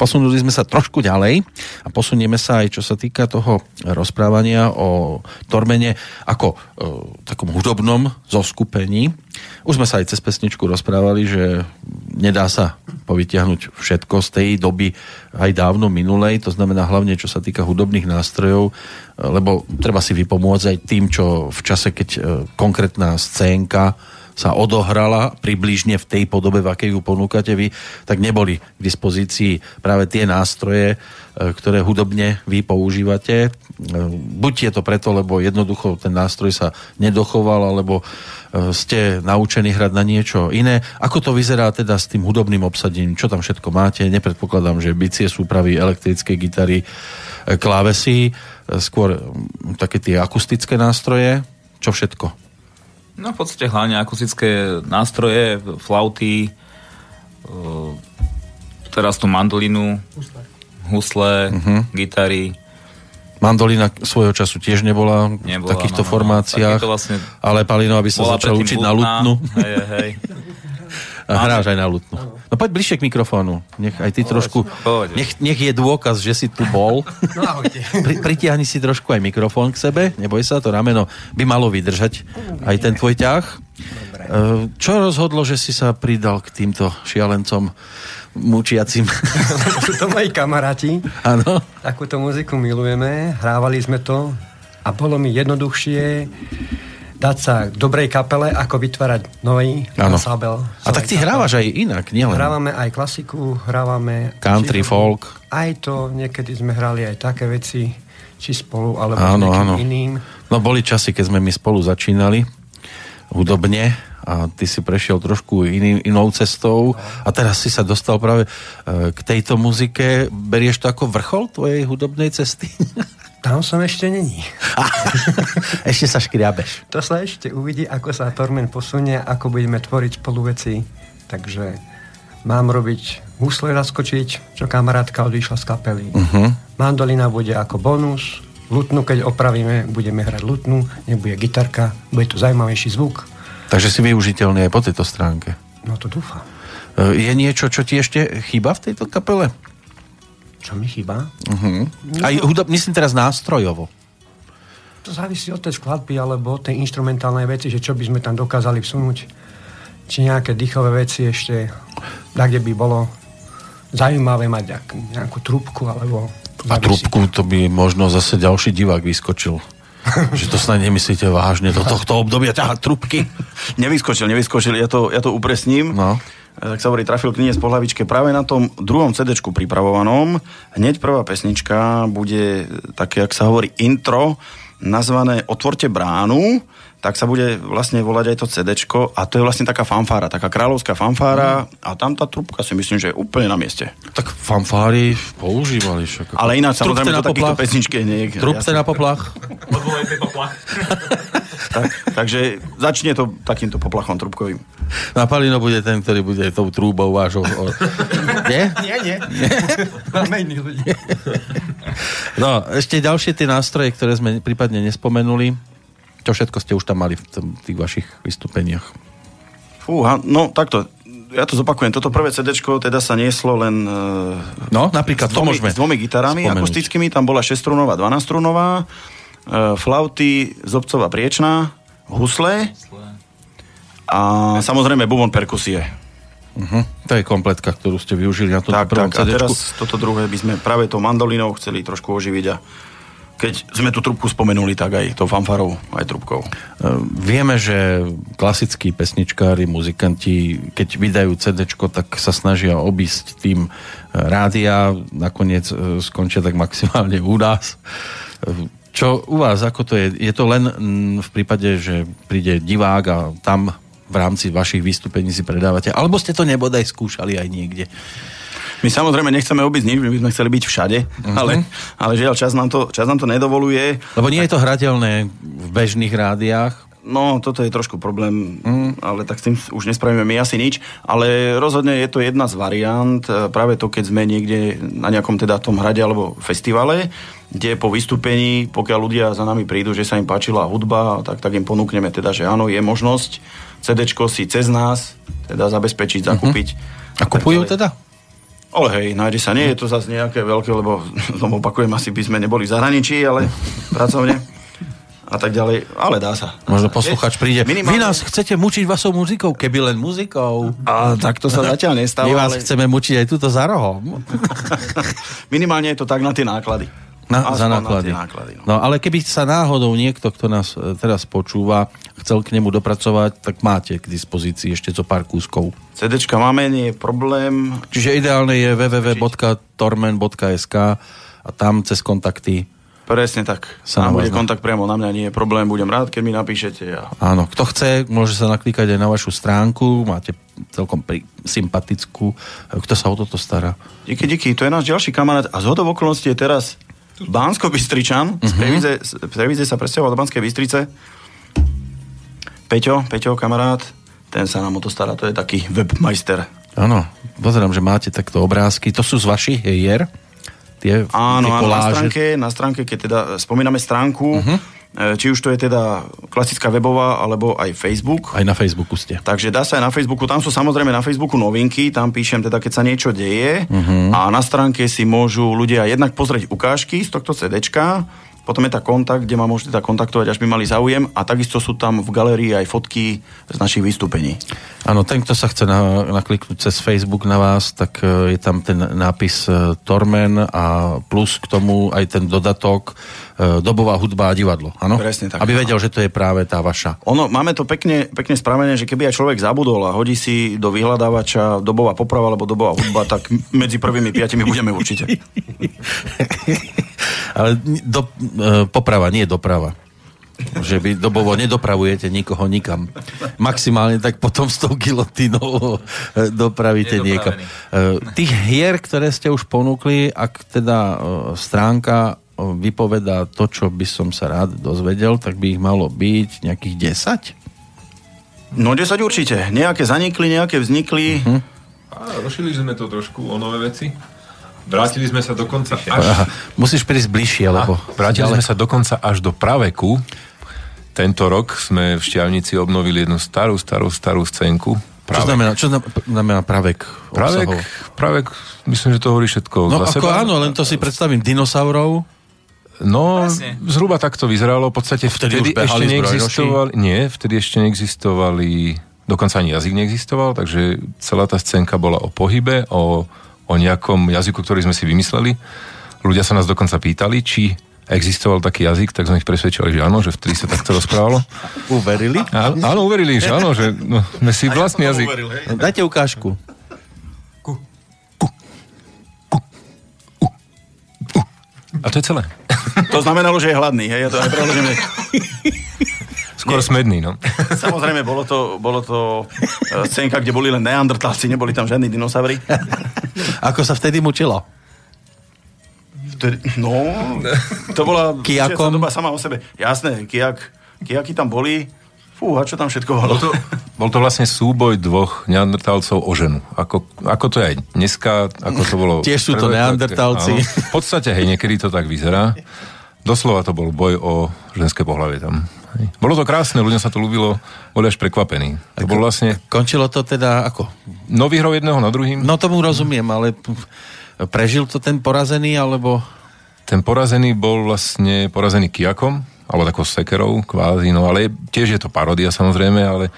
Posunuli sme sa trošku ďalej a posunieme sa aj čo sa týka toho rozprávania o Tormene ako e, takom hudobnom zoskupení. Už sme sa aj cez pesničku rozprávali, že nedá sa povytiahnuť všetko z tej doby aj dávno minulej, to znamená hlavne čo sa týka hudobných nástrojov, e, lebo treba si vypomôcť aj tým, čo v čase, keď e, konkrétna scénka sa odohrala približne v tej podobe, v akej ju ponúkate vy, tak neboli k dispozícii práve tie nástroje, e, ktoré hudobne vy používate. E, Buď je to preto, lebo jednoducho ten nástroj sa nedochoval, alebo e, ste naučení hrať na niečo iné. Ako to vyzerá teda s tým hudobným obsadením? Čo tam všetko máte? Nepredpokladám, že bicie, súpravy, elektrické gitary, klávesy, skôr také tie akustické nástroje. Čo všetko? No v podstate hlavne akustické nástroje, flauty, uh, teraz tú mandolinu, husle, uh-huh. gitary. Mandolina svojho času tiež nebola, v Nebola, takýchto no, no, formáciách, takýto vlastne- ale Palino, aby sa začal učiť na hudná. lutnu. Hej, hej. A hráš aj na lutnu. No poď bližšie k mikrofónu. Nech aj ty trošku... Nech, nech je dôkaz, že si tu bol. No ahojte. Pri, pritiahni si trošku aj mikrofón k sebe. Neboj sa, to rameno by malo vydržať aj ten tvoj ťah. E, Čo rozhodlo, že si sa pridal k týmto šialencom mučiacim? Sú to moji kamaráti. Áno. Takúto muziku milujeme, hrávali sme to a bolo mi jednoduchšie dať sa dobrej kapele, ako vytvárať nový ansambel. A tak ty hrávaš aj inak, nielen Hrávame aj klasiku, hrávame... country, či- folk. Aj to, niekedy sme hrali aj také veci, či spolu, alebo Áno, áno. iným. No boli časy, keď sme my spolu začínali hudobne a ty si prešiel trošku iný, inou cestou a teraz si sa dostal práve e, k tejto muzike. Berieš to ako vrchol tvojej hudobnej cesty? Tam som ešte není. Ešte sa škriabeš. To sa ešte uvidí, ako sa Tormen posunie, ako budeme tvoriť spolu veci. Takže mám robiť husle zaskočiť, čo kamarátka odišla z kapely. Uh-huh. Mandolina bude ako bonus, lutnu, keď opravíme, budeme hrať lutnu, nebude gitarka, bude to zaujímavejší zvuk. Takže si využiteľný aj po tejto stránke. No to dúfam. E, Je niečo, čo ti ešte chýba v tejto kapele? Čo mi chýba? Uh-huh. Aj hudob, myslím teraz nástrojovo. To závisí od tej skladby alebo od tej instrumentálnej veci, že čo by sme tam dokázali vsunúť. Či nejaké dýchové veci ešte, tak kde by bolo zaujímavé mať nejak, nejakú trúbku alebo... A trúbku, to by možno zase ďalší divák vyskočil. že to snad nemyslíte vážne do tohto obdobia ťahať trúbky. Nevyskočil, nevyskočil, ja to, ja to upresním. No. Tak sa hovorí, trafil klinec po hlavičke práve na tom druhom cd pripravovanom. Hneď prvá pesnička bude také, ak sa hovorí, intro, nazvané Otvorte bránu, tak sa bude vlastne volať aj to CD a to je vlastne taká fanfára, taká kráľovská fanfára a tam tá trúbka si myslím, že je úplne na mieste. Tak fanfári používali však. Ale ináč samozrejme na to takýchto poplach. pesničky nie je. Trúbte na poplach. Tak, takže začne to takýmto poplachom trúbkovým. No a Palino bude ten, ktorý bude tou trúbou vášho... O... Nie? Nie, nie. Máme. No, ešte ďalšie tie nástroje, ktoré sme prípadne nespomenuli. Čo všetko ste už tam mali v tých vašich vystúpeniach? Fúha, no takto, ja to zopakujem, toto prvé CD teda sa nieslo len e, No, napríklad s, to dvomi, môžeme s dvomi gitarami spomenúť. akustickými, tam bola 6-strunová, 12-strunová, e, flauty, zobcová priečná, husle a samozrejme bubon perkusie. Uh-huh. To je kompletka, ktorú ste využili na tom Tak, prvom tak, a CD. teraz toto druhé by sme práve tou mandolinou chceli trošku oživiť a keď sme tú trubku spomenuli, tak aj tou fanfarou, aj trubkou. Vieme, že klasickí pesničkári, muzikanti, keď vydajú CD, tak sa snažia obísť tým e, rádia, nakoniec e, skončia tak maximálne u nás. E, Čo u vás, ako to je? Je to len mm, v prípade, že príde divák a tam v rámci vašich vystúpení si predávate? Alebo ste to nebodaj skúšali aj niekde? My samozrejme nechceme obísť nič, my by sme chceli byť všade, Mhm. ale, ale žiaľ, čas nám, to, čas nám to nedovoluje. Lebo nie je to hrateľné v bežných rádiách. No, toto je trošku problém, mm. ale tak s tým už nespravíme my asi nič. Ale rozhodne je to jedna z variant, e, práve to, keď sme niekde na nejakom teda tom hrade alebo festivale, kde po vystúpení, pokiaľ ľudia za nami prídu, že sa im páčila hudba, tak, tak im ponúkneme teda, že áno, je možnosť CDčko si cez nás teda zabezpečiť, zakúpiť. A kupujú teda? Ale hej, nájde sa. Nie je to zase nejaké veľké, lebo tom opakujem, asi by sme neboli v zahraničí, ale pracovne a tak ďalej. Ale dá sa. Možno posluchač príde. Minimálne- Vy nás chcete mučiť vašou muzikou, keby len muzikou. A tak to sa zatiaľ nestáva. My vás ale chceme mučiť aj túto za rohom. Minimálne je to tak na tie náklady. Na, za náklady. Na náklady no. No ale keby sa náhodou niekto, kto nás e, teraz počúva, chcel k nemu dopracovať, tak máte k dispozícii ešte zo pár kúskov. CDčka máme, nie je problém. Čiže ideálne je www.tormen.sk a tam cez kontakty Presne tak. Sa vás bude kontakt priamo na mňa, nie je problém. Budem rád, keď mi napíšete. A... Áno, kto chce, môže sa naklikať aj na vašu stránku, máte celkom pri, sympatickú. Kto sa o toto stará? Díky, díky, to je náš ďalší kamarát a z okolností je teraz Bánsko Bystričan, Mhm. z Previze, z Previze sa presťahoval do Banskej Bystrice Peťo, Peťo, kamarát, ten sa nám o to stará, to je taký webmeister. Áno, pozerám, že máte takto obrázky. To sú z vašich hier? Tie, Áno, tie áno na stránke, na stránke, keď teda spomíname stránku, Mhm. uh-huh. Či už to je teda klasická webová, alebo aj Facebook, Aj na Facebooku ste. Takže dá sa aj na Facebooku, tam sú samozrejme na Facebooku novinky, tam píšem teda, keď sa niečo deje uh-huh. a na stránke si môžu ľudia jednak pozrieť ukážky z tohto CDčka, potom je tá kontakt, kde ma môžete teda kontaktovať, až by mali záujem a takisto sú tam v galérii aj fotky z našich vystúpení. Áno, ten, kto sa chce na, nakliknúť cez Facebook na vás, tak e, je tam ten nápis e, Tormen a plus k tomu aj ten dodatok e, dobová hudba a divadlo. Áno? Presne tak. Aby vedel, že to je práve tá vaša. Ono, máme to pekne, pekne spravené, že keby aj človek zabudol a hodí si do vyhľadávača dobová poprava alebo dobová hudba, tak medzi prvými piatimi budeme určite. Ale do, poprava, nie doprava. Že vy dobovo nedopravujete nikoho nikam. Maximálne tak potom s tou gilotínou e, dopravíte niekam. E, Tých hier, ktoré ste už ponúkli, ak teda e, stránka e, vypovedá to, čo by som sa rád dozvedel, tak by ich malo byť nejakých 10? No 10 určite. Nejaké zanikli, nejaké vznikli. Uh-huh. A rozšili sme to trošku o nové veci. Vrátili sme sa dokonca až... Aha, musíš prísť bližšie, lebo... Vrátili sme sa dokonca až do praveku. Tento rok sme v Šťavnici obnovili jednu starú, starú, starú scénku. Čo znamená, čo zna- znamená pravek? Pravek, obsahov? pravek, myslím, že to hovorí všetko No za ako seba. áno, len to si predstavím dinosaurov. No, Presne. zhruba tak to vyzeralo. V podstate Vtedy vtedy, ešte neexistovali... Nie, vtedy ešte neexistovali... Dokonca ani jazyk neexistoval, takže celá tá scénka bola o pohybe, o, o nejakom jazyku, ktorý sme si vymysleli. Ľudia sa nás dokonca pýtali, či existoval taký jazyk, tak sme ich presvedčili, že áno, že vtedy sa takto rozprávalo. Uverili? A, áno, uverili, že áno, že no, sme si vlastný jazyk. No, Dajte ukážku. A to je celé. To znamenalo, že je hladný. Hej? Ja to aj preložíme. Skôr smedný, no. Samozrejme, bolo to, bolo to e, scénka, kde boli len neandertálci, neboli tam žiadni dinosaury. Ako sa vtedy mučilo? No, to bola Kijakom? doba sama o sebe. Jasné, kijak, kijaky tam boli. Fú, a čo tam všetko bolo? Bol to, bol to vlastne súboj dvoch neandertálcov o ženu. Ako, ako to je aj dneska, ako to bolo... Tiež sú to neandertálci. áno. v podstate, hej, niekedy to tak vyzerá. Doslova to bol boj o ženské pohlavie tam. Hej. Bolo to krásne, ľuďom sa to ľúbilo, boli až prekvapení. To bol vlastne... Končilo to teda ako? No vyhrou jedného na druhým. No tomu rozumiem, ale prežil to ten porazený, alebo... Ten porazený bol vlastne porazený kijakom, alebo takou sekerou, kvázi, no ale tiež je to parodia samozrejme, ale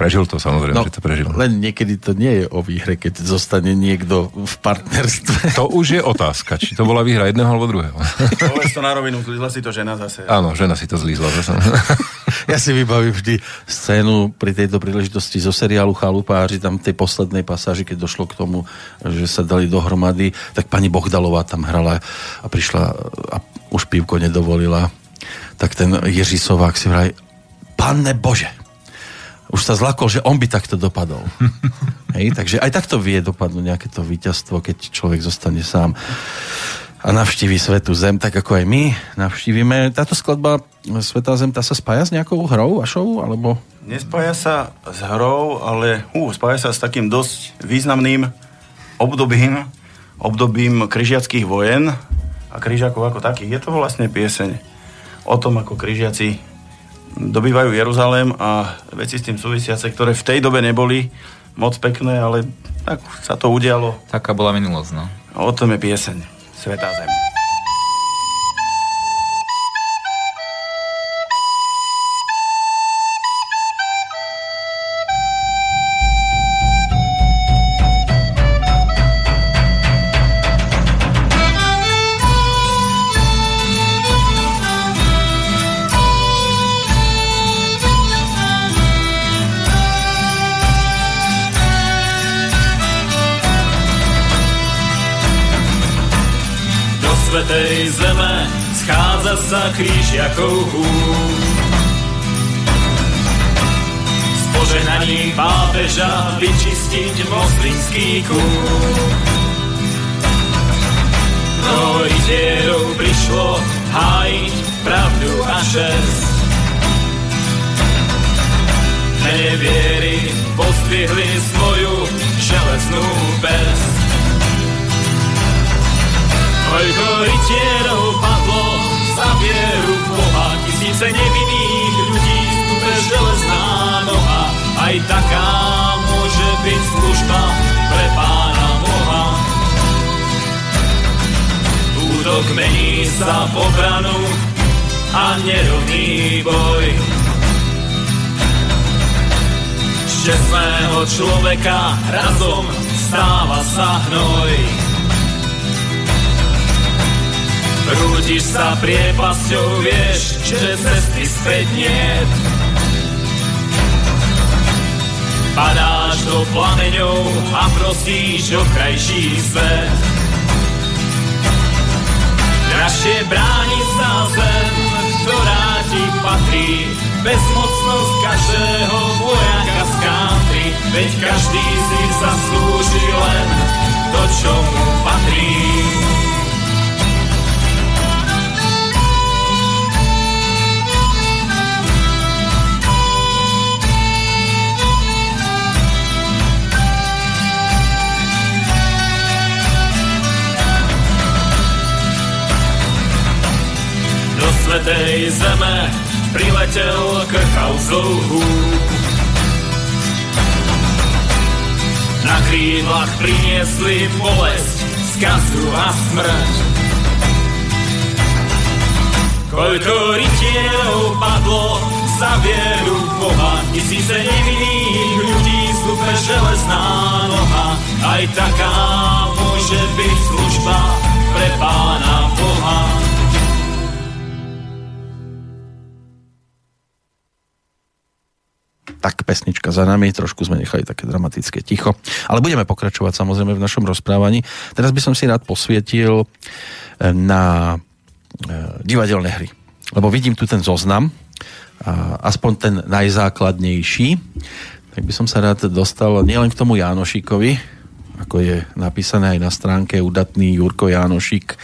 prežil to samozrejme, No, že to prežil. len niekedy to nie je o výhre, keď zostane niekto v partnerstve. To už je otázka, či to bola výhra jedného alebo druhého. Povedz to na rovinu, zlízla si to žena zase. Áno, žena si to zlízla zase. Ja si vybavím vždy scénu pri tejto príležitosti zo seriálu Chalupáři, tam tej poslednej pasáži, keď došlo k tomu, že sa dali dohromady, tak pani Bohdalová tam hrala a prišla a už pivko nedovolila. Tak ten Jiří Sovák si vraj, Pane Bože, už sa zlakol, že on by takto dopadol. Hej, takže aj takto vie dopadnúť nejaké to víťazstvo, keď človek zostane sám a navštíví Svetú Zem, tak ako aj my navštívime. Táto skladba Svetá Zem, tá sa spája s nejakou hrou vašou, alebo... Nespája sa s hrou, ale uh, spája sa s takým dosť významným obdobím, obdobím križiackých vojen a križiakov ako takých. Je to vlastne pieseň o tom, ako križiaci dobývajú Jeruzalém a veci s tým súvisiace, ktoré v tej dobe neboli moc pekné, ale tak sa to udialo. Taká bola minulosť, no. A o tom je pieseň Svetá Zem. Ako húr. S požehnaním pápeža vyčistiť moslimský kúr. No rytierov prišlo hájiť pravdu a čest. viery pozdvihli svoju železnú pes. Koľko rytierov padlo za vieru tisíce nevinných ľudí, stupe železná noha, aj taká môže byť služba pre pána Boha. Útok mení sa v obranu a nerovný boj. Z čestného človeka razom stáva sa hnoj. Rúdiš sa priepasťou, vieš, že cesty späť niet. Padáš do plameňov a prosíš o krajší svet. Dražšie bráni sa zem, ktorá ti patrí, bezmocnosť každého vojaka z country, veď každý si zaslúži len to, čo mu patrí. Svetej zeme priletel krchavcov húb. Na krídlach priniesli bolesť, skazu a smrť. Koľko rytierov padlo za vieru Boha, tisíce nevinných ľudí stupe železná noha, aj taká môže byť služba pre pána Boha. Tak pesnička za nami, trošku sme nechali také dramatické ticho. Ale budeme pokračovať samozrejme v našom rozprávaní. Teraz by som si rád posvietil eh, na eh, divadelné hry. Lebo vidím tu ten zoznam, aspoň ten najzákladnejší, tak by som sa rád dostal nielen k tomu Jánošíkovi, ako je napísané aj na stránke udatný Jurko Jánošík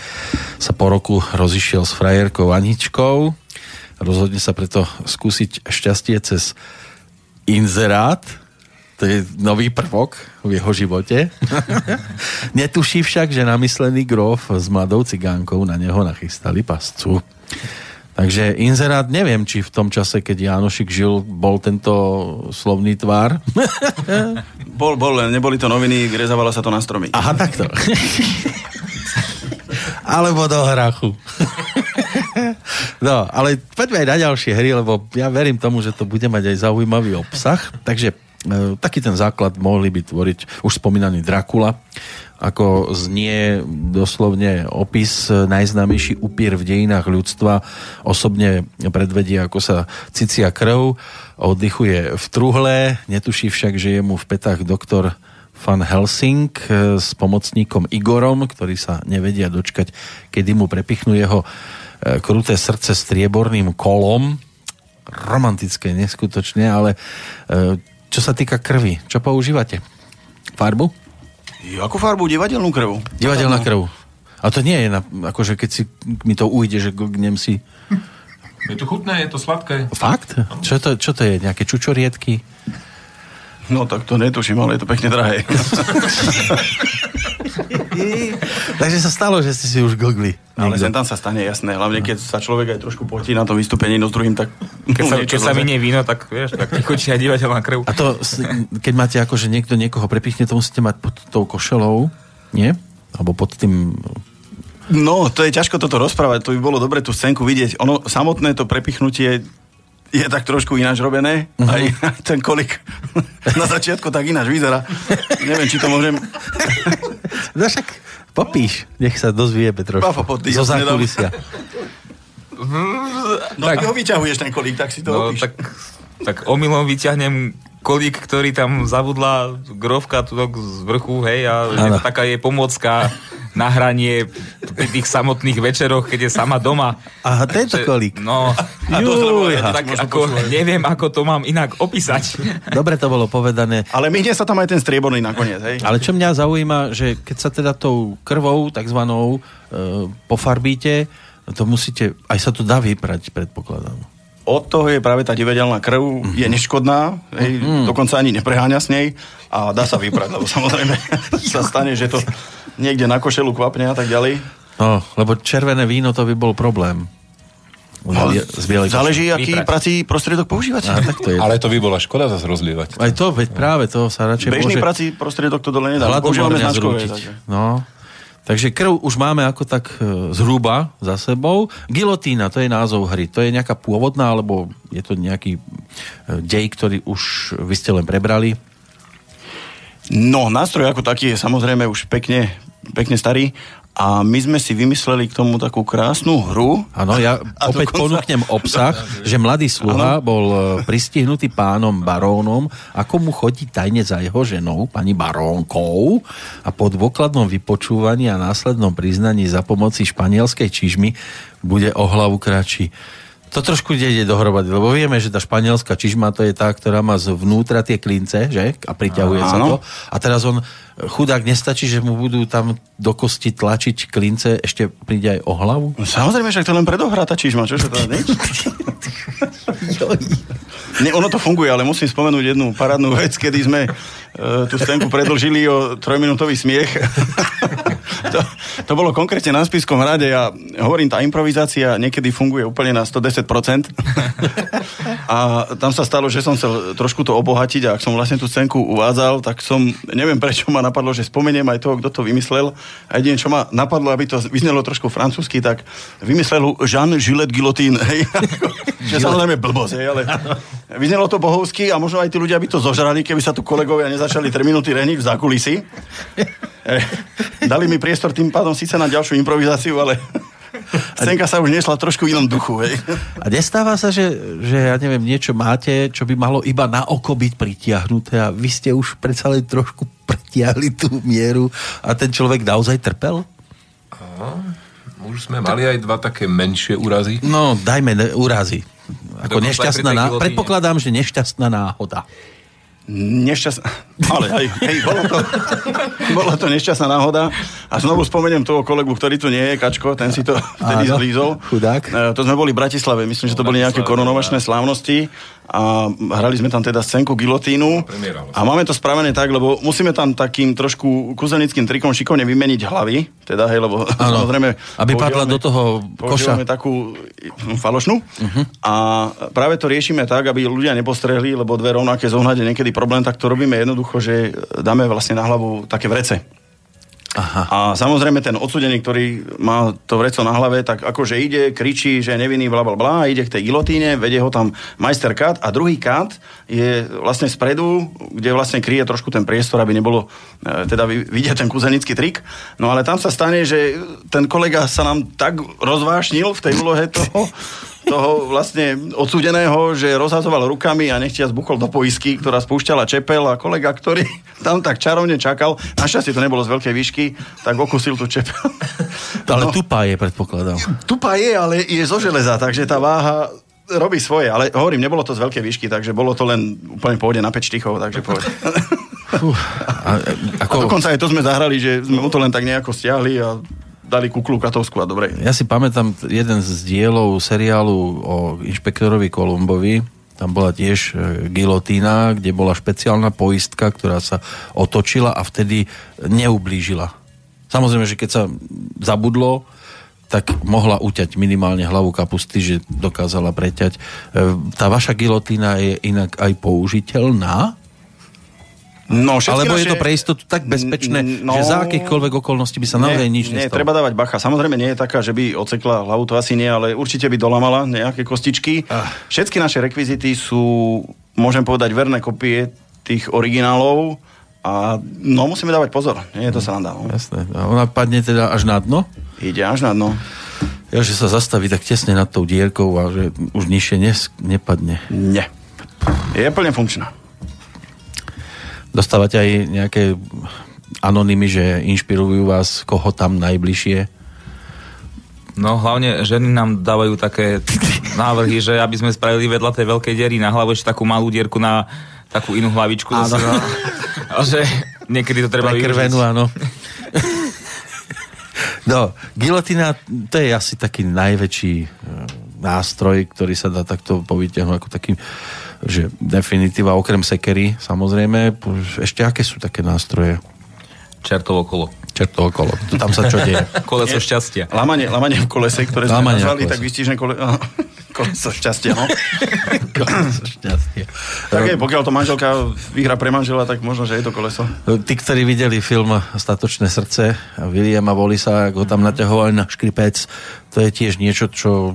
sa po roku rozišiel s frajerkou Aničkou. Rozhodne sa preto skúsiť šťastie cez inzerát, to je nový prvok v jeho živote. Netuší však, že namyslený grof s mladou cigánkou na neho nachystali pascu. Takže inzerát, neviem, či v tom čase, keď Jánošik žil, bol tento slovný tvár. Bol, bol, len neboli to noviny, vyrezávala sa to na stromy. Aha, takto. Alebo do hrachu. No, ale poďme aj na ďalšie hry, lebo ja verím tomu, že to bude mať aj zaujímavý obsah. Takže e, taký ten základ mohli by tvoriť už spomínaný Dracula, ako znie doslovne opis najznámejší upír v dejinách ľudstva. Osobne predvedie, ako sa cicia krv, oddychuje v truhle, netuší však, že je mu v petách doktor Van Helsing eh, s pomocníkom Igorom, ktorí sa nevedia dočkať, kedy mu prepichnú jeho eh, kruté srdce strieborným kolom. Romantické, neskutočne, ale eh, čo sa týka krvi, čo používate? Farbu? Jo, akú farbu? Divadelnú krv? Divadelná krv. A to nie je, na, akože keď si mi to ujde, že gnem si... Je to chutné, je to sladké. Fakt? Čo to, čo to je? Nejaké čučoriedky? No tak to netuším, ale je to pekne drahé. Takže sa stalo, že ste si už gogli. ale sem tam sa stane jasné, hlavne keď sa človek aj trošku potí na tom vystúpení, no s druhým, tak... Keď sa, keď sa minie víno, tak vieš, tak ti chutí aj divateľná krv. A to, keď máte ako, že niekto niekoho prepichne, to musíte mať pod tou košelou, nie? Alebo pod tým... No, to je ťažko toto rozprávať, to by bolo dobre tú scénku vidieť. Ono samotné to prepichnutie je tak trošku ináč robené. Mhm. Aj, aj ten kolik na začiatku tak ináč vyzerá. Neviem, či to môžem... No však popíš, nech sa dozvieme trošku. Papa, po, Zo zákulisia. No tak ho vyťahuješ ten kolík, tak si to No, opíš. tak, tak omylom vyťahnem kolík, ktorý tam zabudla grovka tu z vrchu, hej, a je to taká je pomôcka na hranie pri tých samotných večeroch, keď je sama doma. Aha, tento Že- kolík. No, A je to tak ako, neviem, ako to mám inak opísať. Dobre to bolo povedané. Ale myhne sa tam aj ten strieborný nakoniec, hej? Ale čo mňa zaujíma, že keď sa teda tou krvou takzvanou e, pofarbíte, to musíte, aj sa to dá vyprať, predpokladám. Od toho je práve tá divadelná krv, je neškodná, hej, dokonca ani nepreháňa s nej a dá sa vyprať, lebo samozrejme sa stane, že to niekde na košelu kvapne a tak ďalej. No, lebo červené víno to by bol problém. No, Z bielej Záleží, aký Vyprať. prací prostriedok používate. Á, tak to je. Ale to by bola škoda zase rozlievať. Aj to, veď práve to sa radšej Bežný môže... prací prostriedok to dole nedá. Používame značkové. takže. No. Takže krv už máme ako tak e, zhruba za sebou. Gilotína, to je názov hry. To je nejaká pôvodná, alebo je to nejaký e, dej, ktorý už vy ste len prebrali? No, nástroj ako taký je samozrejme už pekne, pekne starý a my sme si vymysleli k tomu takú krásnu hru. Áno, ja A opäť dokonca- ponúknem obsah, že mladý sluha bol e, pristihnutý pánom barónom, ako mu chodí tajne za jeho ženou, pani barónkou a po dôkladnom vypočúvaní a následnom priznaní za pomoci španielskej čižmy bude o hlavu kratší. To trošku ide dohromady, lebo vieme, že tá španielská čižma to je tá, ktorá má zvnútra tie klince, že? A priťahuje sa to. A teraz on, chudák, nestačí, že mu budú tam do kosti tlačiť klince, ešte príde aj o hlavu? Samozrejme, však to len predohrá tá čižma, čože to nič? Nie, ono to funguje, ale musím spomenúť jednu parádnu vec, kedy sme e, tú scénku predlžili o trojminútový smiech. to, to bolo konkrétne na Spiskom hrade a hovorím, tá improvizácia niekedy funguje úplne na 110%. a tam sa stalo, že som chcel trošku to obohatiť a ak som vlastne tú scénku uvádzal, tak som, neviem prečo ma napadlo, že spomeniem aj toho, kto to vymyslel. A jedine, čo ma napadlo, aby to vyznelo trošku francúzsky, tak vymyslel Jean Gillet Guillotine. Hej. Je samozrejme blbosť, hej, ale vyznelo to bohovsky a možno aj tí ľudia by to zožrali, keby sa tu kolegovia nezačali 3 minúty reniť v zákulisí. Dali mi priestor tým pádom síce na ďalšiu improvizáciu, ale scénka sa už nesla trošku v inom duchu. Hej. A nestáva sa, že, že ja neviem, niečo máte, čo by malo iba na oko byť pritiahnuté a vy ste už predsa len trošku pretiahli tú mieru a ten človek naozaj trpel? Už sme mali aj dva také menšie úrazy. No, dajme ne, úrazy. Ako Dokonca nešťastná ná... Predpokladám, že nešťastná náhoda. Nešťastná... Ale hej, hej bolo, to, bolo to nešťastná náhoda. A znovu spomeniem toho kolegu, ktorý tu nie je, Kačko, ten si to vtedy Áno, zlízol. chudák. E, To sme boli v Bratislave, myslím, že to boli nejaké korunovačné slávnosti a hrali sme tam teda scénku gilotínu vlastne. a máme to spravené tak, lebo musíme tam takým trošku kúzelnickým trikom šikovne vymeniť hlavy, teda hej, lebo Áno, samozrejme... aby padla do toho koša. takú mm, falošnú uh-huh. a práve to riešime tak, aby ľudia nepostrehli, lebo dve rovnaké zohnať je niekedy problém, tak to robíme jednoducho, že dáme vlastne na hlavu také vrece. Aha. A samozrejme ten odsudený, ktorý má to vreco na hlave, tak akože ide, kričí, že je nevinný, bla bla bla, ide k tej gilotíne, vedie ho tam majster kat a druhý kat je vlastne spredu, kde vlastne kryje trošku ten priestor, aby nebolo e, teda vidieť ten kuzenický trik. No ale tam sa stane, že ten kolega sa nám tak rozvášnil v tej úlohe toho, toho vlastne odsúdeného, že rozhazoval rukami a nechtia zbuchol do poisky, ktorá spúšťala čepel a kolega, ktorý tam tak čarovne čakal, našťastie to nebolo z veľkej výšky, tak okusil tú čepel. Ale tupá je, predpokladám. Tupa je, ale je zo železa, takže tá váha robí svoje, ale hovorím, nebolo to z veľkej výšky, takže bolo to len úplne pôjde na 5 štychov, takže pohode. A, e, A ako, dokonca aj to sme zahrali, že sme mu to len tak nejako stiahli a dali kuklu katovskú a dobre. Ja si pamätám jeden z dielov seriálu o inšpektorovi Kolumbovi. Tam bola tiež e, gilotína, kde bola špeciálna poistka, ktorá sa otočila a vtedy neublížila. Samozrejme, že keď sa zabudlo, tak mohla uťať minimálne hlavu kapusty, že dokázala preťať. E, Tá vaša gilotína je inak aj použiteľná? No, Alebo je naše- to pre istotu tak bezpečné, No. že za akýchkoľvek okolností by sa naozaj nič nie, nestalo? treba dávať bacha. Samozrejme nie je taká, že by ocekla hlavu, to asi nie, ale určite by dolamala nejaké kostičky. Ah. Všetky naše rekvizity sú, môžem povedať, verné kopie tých originálov a no musíme dávať pozor. Nie je to sranda. No. Jasné. A ona padne teda až na dno? Ide až na dno. Ja, že sa zastaví tak tesne nad tou dierkou a že už nižšie nes- nepadne. Nie. Je plne funkčná. Dostávate aj nejaké anonymy, že inšpirujú vás, koho tam najbližšie? No hlavne ženy nám dávajú také návrhy, že aby sme spravili vedľa tej veľkej diery na hlavu ešte takú malú dierku na takú inú hlavičku. Zase, no. A že niekedy to treba Prekrvenú, áno. No, gilotina, to je asi taký najväčší, nástroj, ktorý sa dá takto povytiahnuť ako taký že definitíva, okrem sekery, samozrejme. Ešte aké sú také nástroje? Čertovo kolo. Čerto okolo. Tam sa čo deje? Koleso šťastia. Lamanie, lamanie v kolese, ktoré sme Lamanie nazvali, tak výstižné kole... koleso šťastia, no. Šťastie. tak je, pokiaľ to manželka vyhra pre manžela, tak možno, že je to koleso. Tí, ktorí videli film Statočné srdce a Williama Volisa, ako ho tam naťahovali na škripec, to je tiež niečo, čo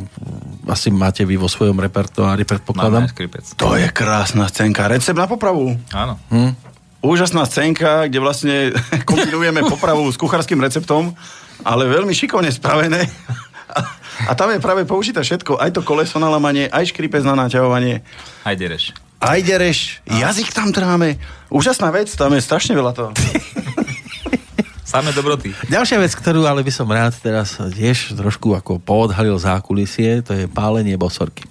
asi máte vy vo svojom repertoári, predpokladám. Máme škripec. To je krásna scénka. Recept na popravu. Áno. Úžasná scénka, kde vlastne kombinujeme popravu s kuchárským receptom, ale veľmi šikovne spravené. A tam je práve použité všetko, aj to koleso na lamanie, aj škripec na naťahovanie, Aj dereš. aj dereš, jazyk tam tráme. Úžasná vec, tam je strašne veľa toho. Samé dobroty. Ďalšia vec, ktorú ale by som rád teraz tiež trošku ako poodhalil zákulisie, to je pálenie bosorky.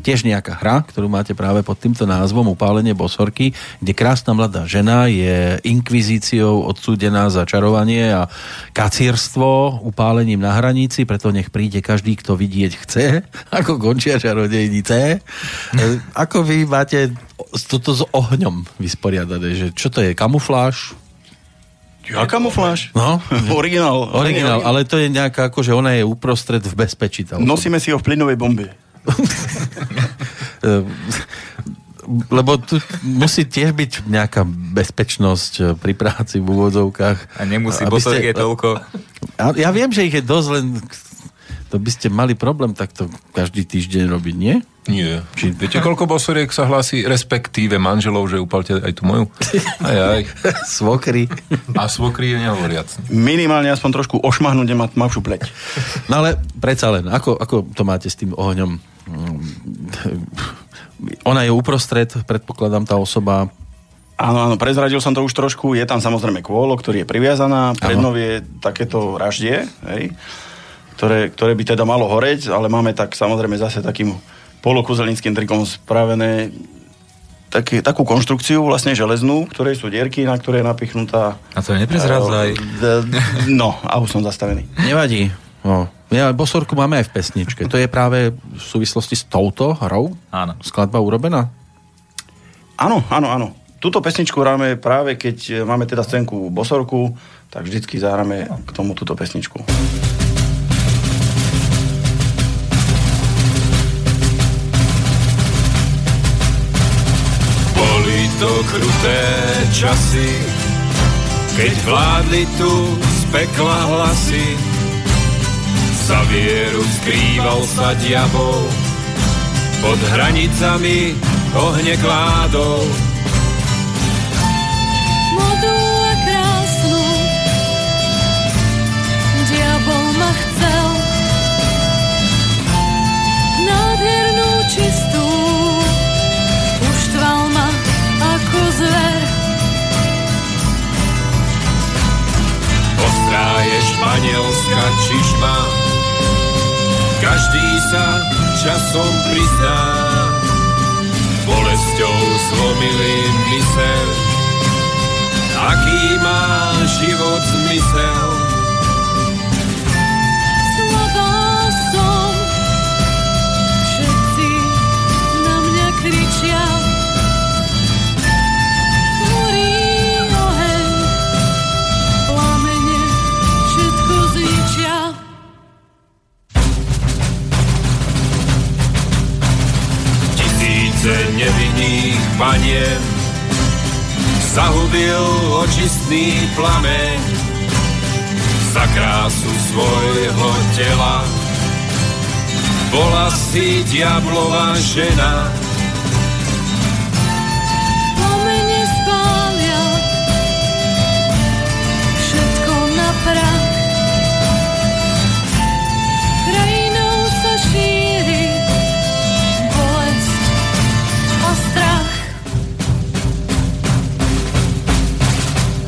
Tiež nejaká hra, ktorú máte práve pod týmto názvom Upálenie bosorky, kde krásna mladá žena je inkvizíciou odsúdená za čarovanie a kacírstvo upálením na hranici, preto nech príde každý, kto vidieť chce, ako končia čarodejnice. E, Ako vy máte toto s ohňom vysporiadané, že čo to je, kamufláž? A kamufláž? No, Originál. Originál, ale to je nejaká, akože ona je uprostred v bezpečí. Nosíme si ho v plynovej bombe. Lebo tu musí tiež byť nejaká bezpečnosť eh, pri práci v úvodzovkách. A nemusí, bosork ste- je toľko. Ja, ja viem, že ich je dosť, len to by ste mali problém takto každý týždeň robiť, nie? Nie. Či... Viete, koľko bosoriek sa hlási, respektíve manželov, že upalte aj tú moju? Aj, aj. Svokry. A svokry je nehovoriac. Minimálne aspoň trošku ošmahnúť nemá tmavšiu pleť. No ale predsa len, ako, ako to máte s tým ohňom? Mm, Ona je uprostred, predpokladám, tá osoba. Áno, áno, prezradil som to už trošku. Je tam samozrejme kôlo, ktorý je priviazaná. Pred Áno. mnou je takéto raždie, hej, ktoré, ktoré by teda malo horeť, ale máme tak samozrejme zase takým polokúzelnickým trikom spravené taký, takú konštrukciu vlastne železnú, v ktorej sú dierky, na ktoré je napichnutá... A to neprezrádzaj. Eh, No, a už som zastavený. Nevadí. No. Ja, bosorku máme aj v pesničke. To je práve v súvislosti s touto hrou? Áno. Skladba urobená? Áno, áno, áno. Túto pesničku hráme práve, keď máme teda scénku Bosorku, tak vždycky zahráme k tomu túto pesničku. To kruté časy, keď vládli tu z pekla hlasy. Za vieru skrýval sa diabol, pod hranicami ohne kládol. Mladú Ostráje španielská čižma, každý sa časom prizná. Bolesťou zlomili mysel, aký má život zmysel. Tisíce nevinných panien zahubil očistný plameň za krásu svojho tela. Bola si diablová žena,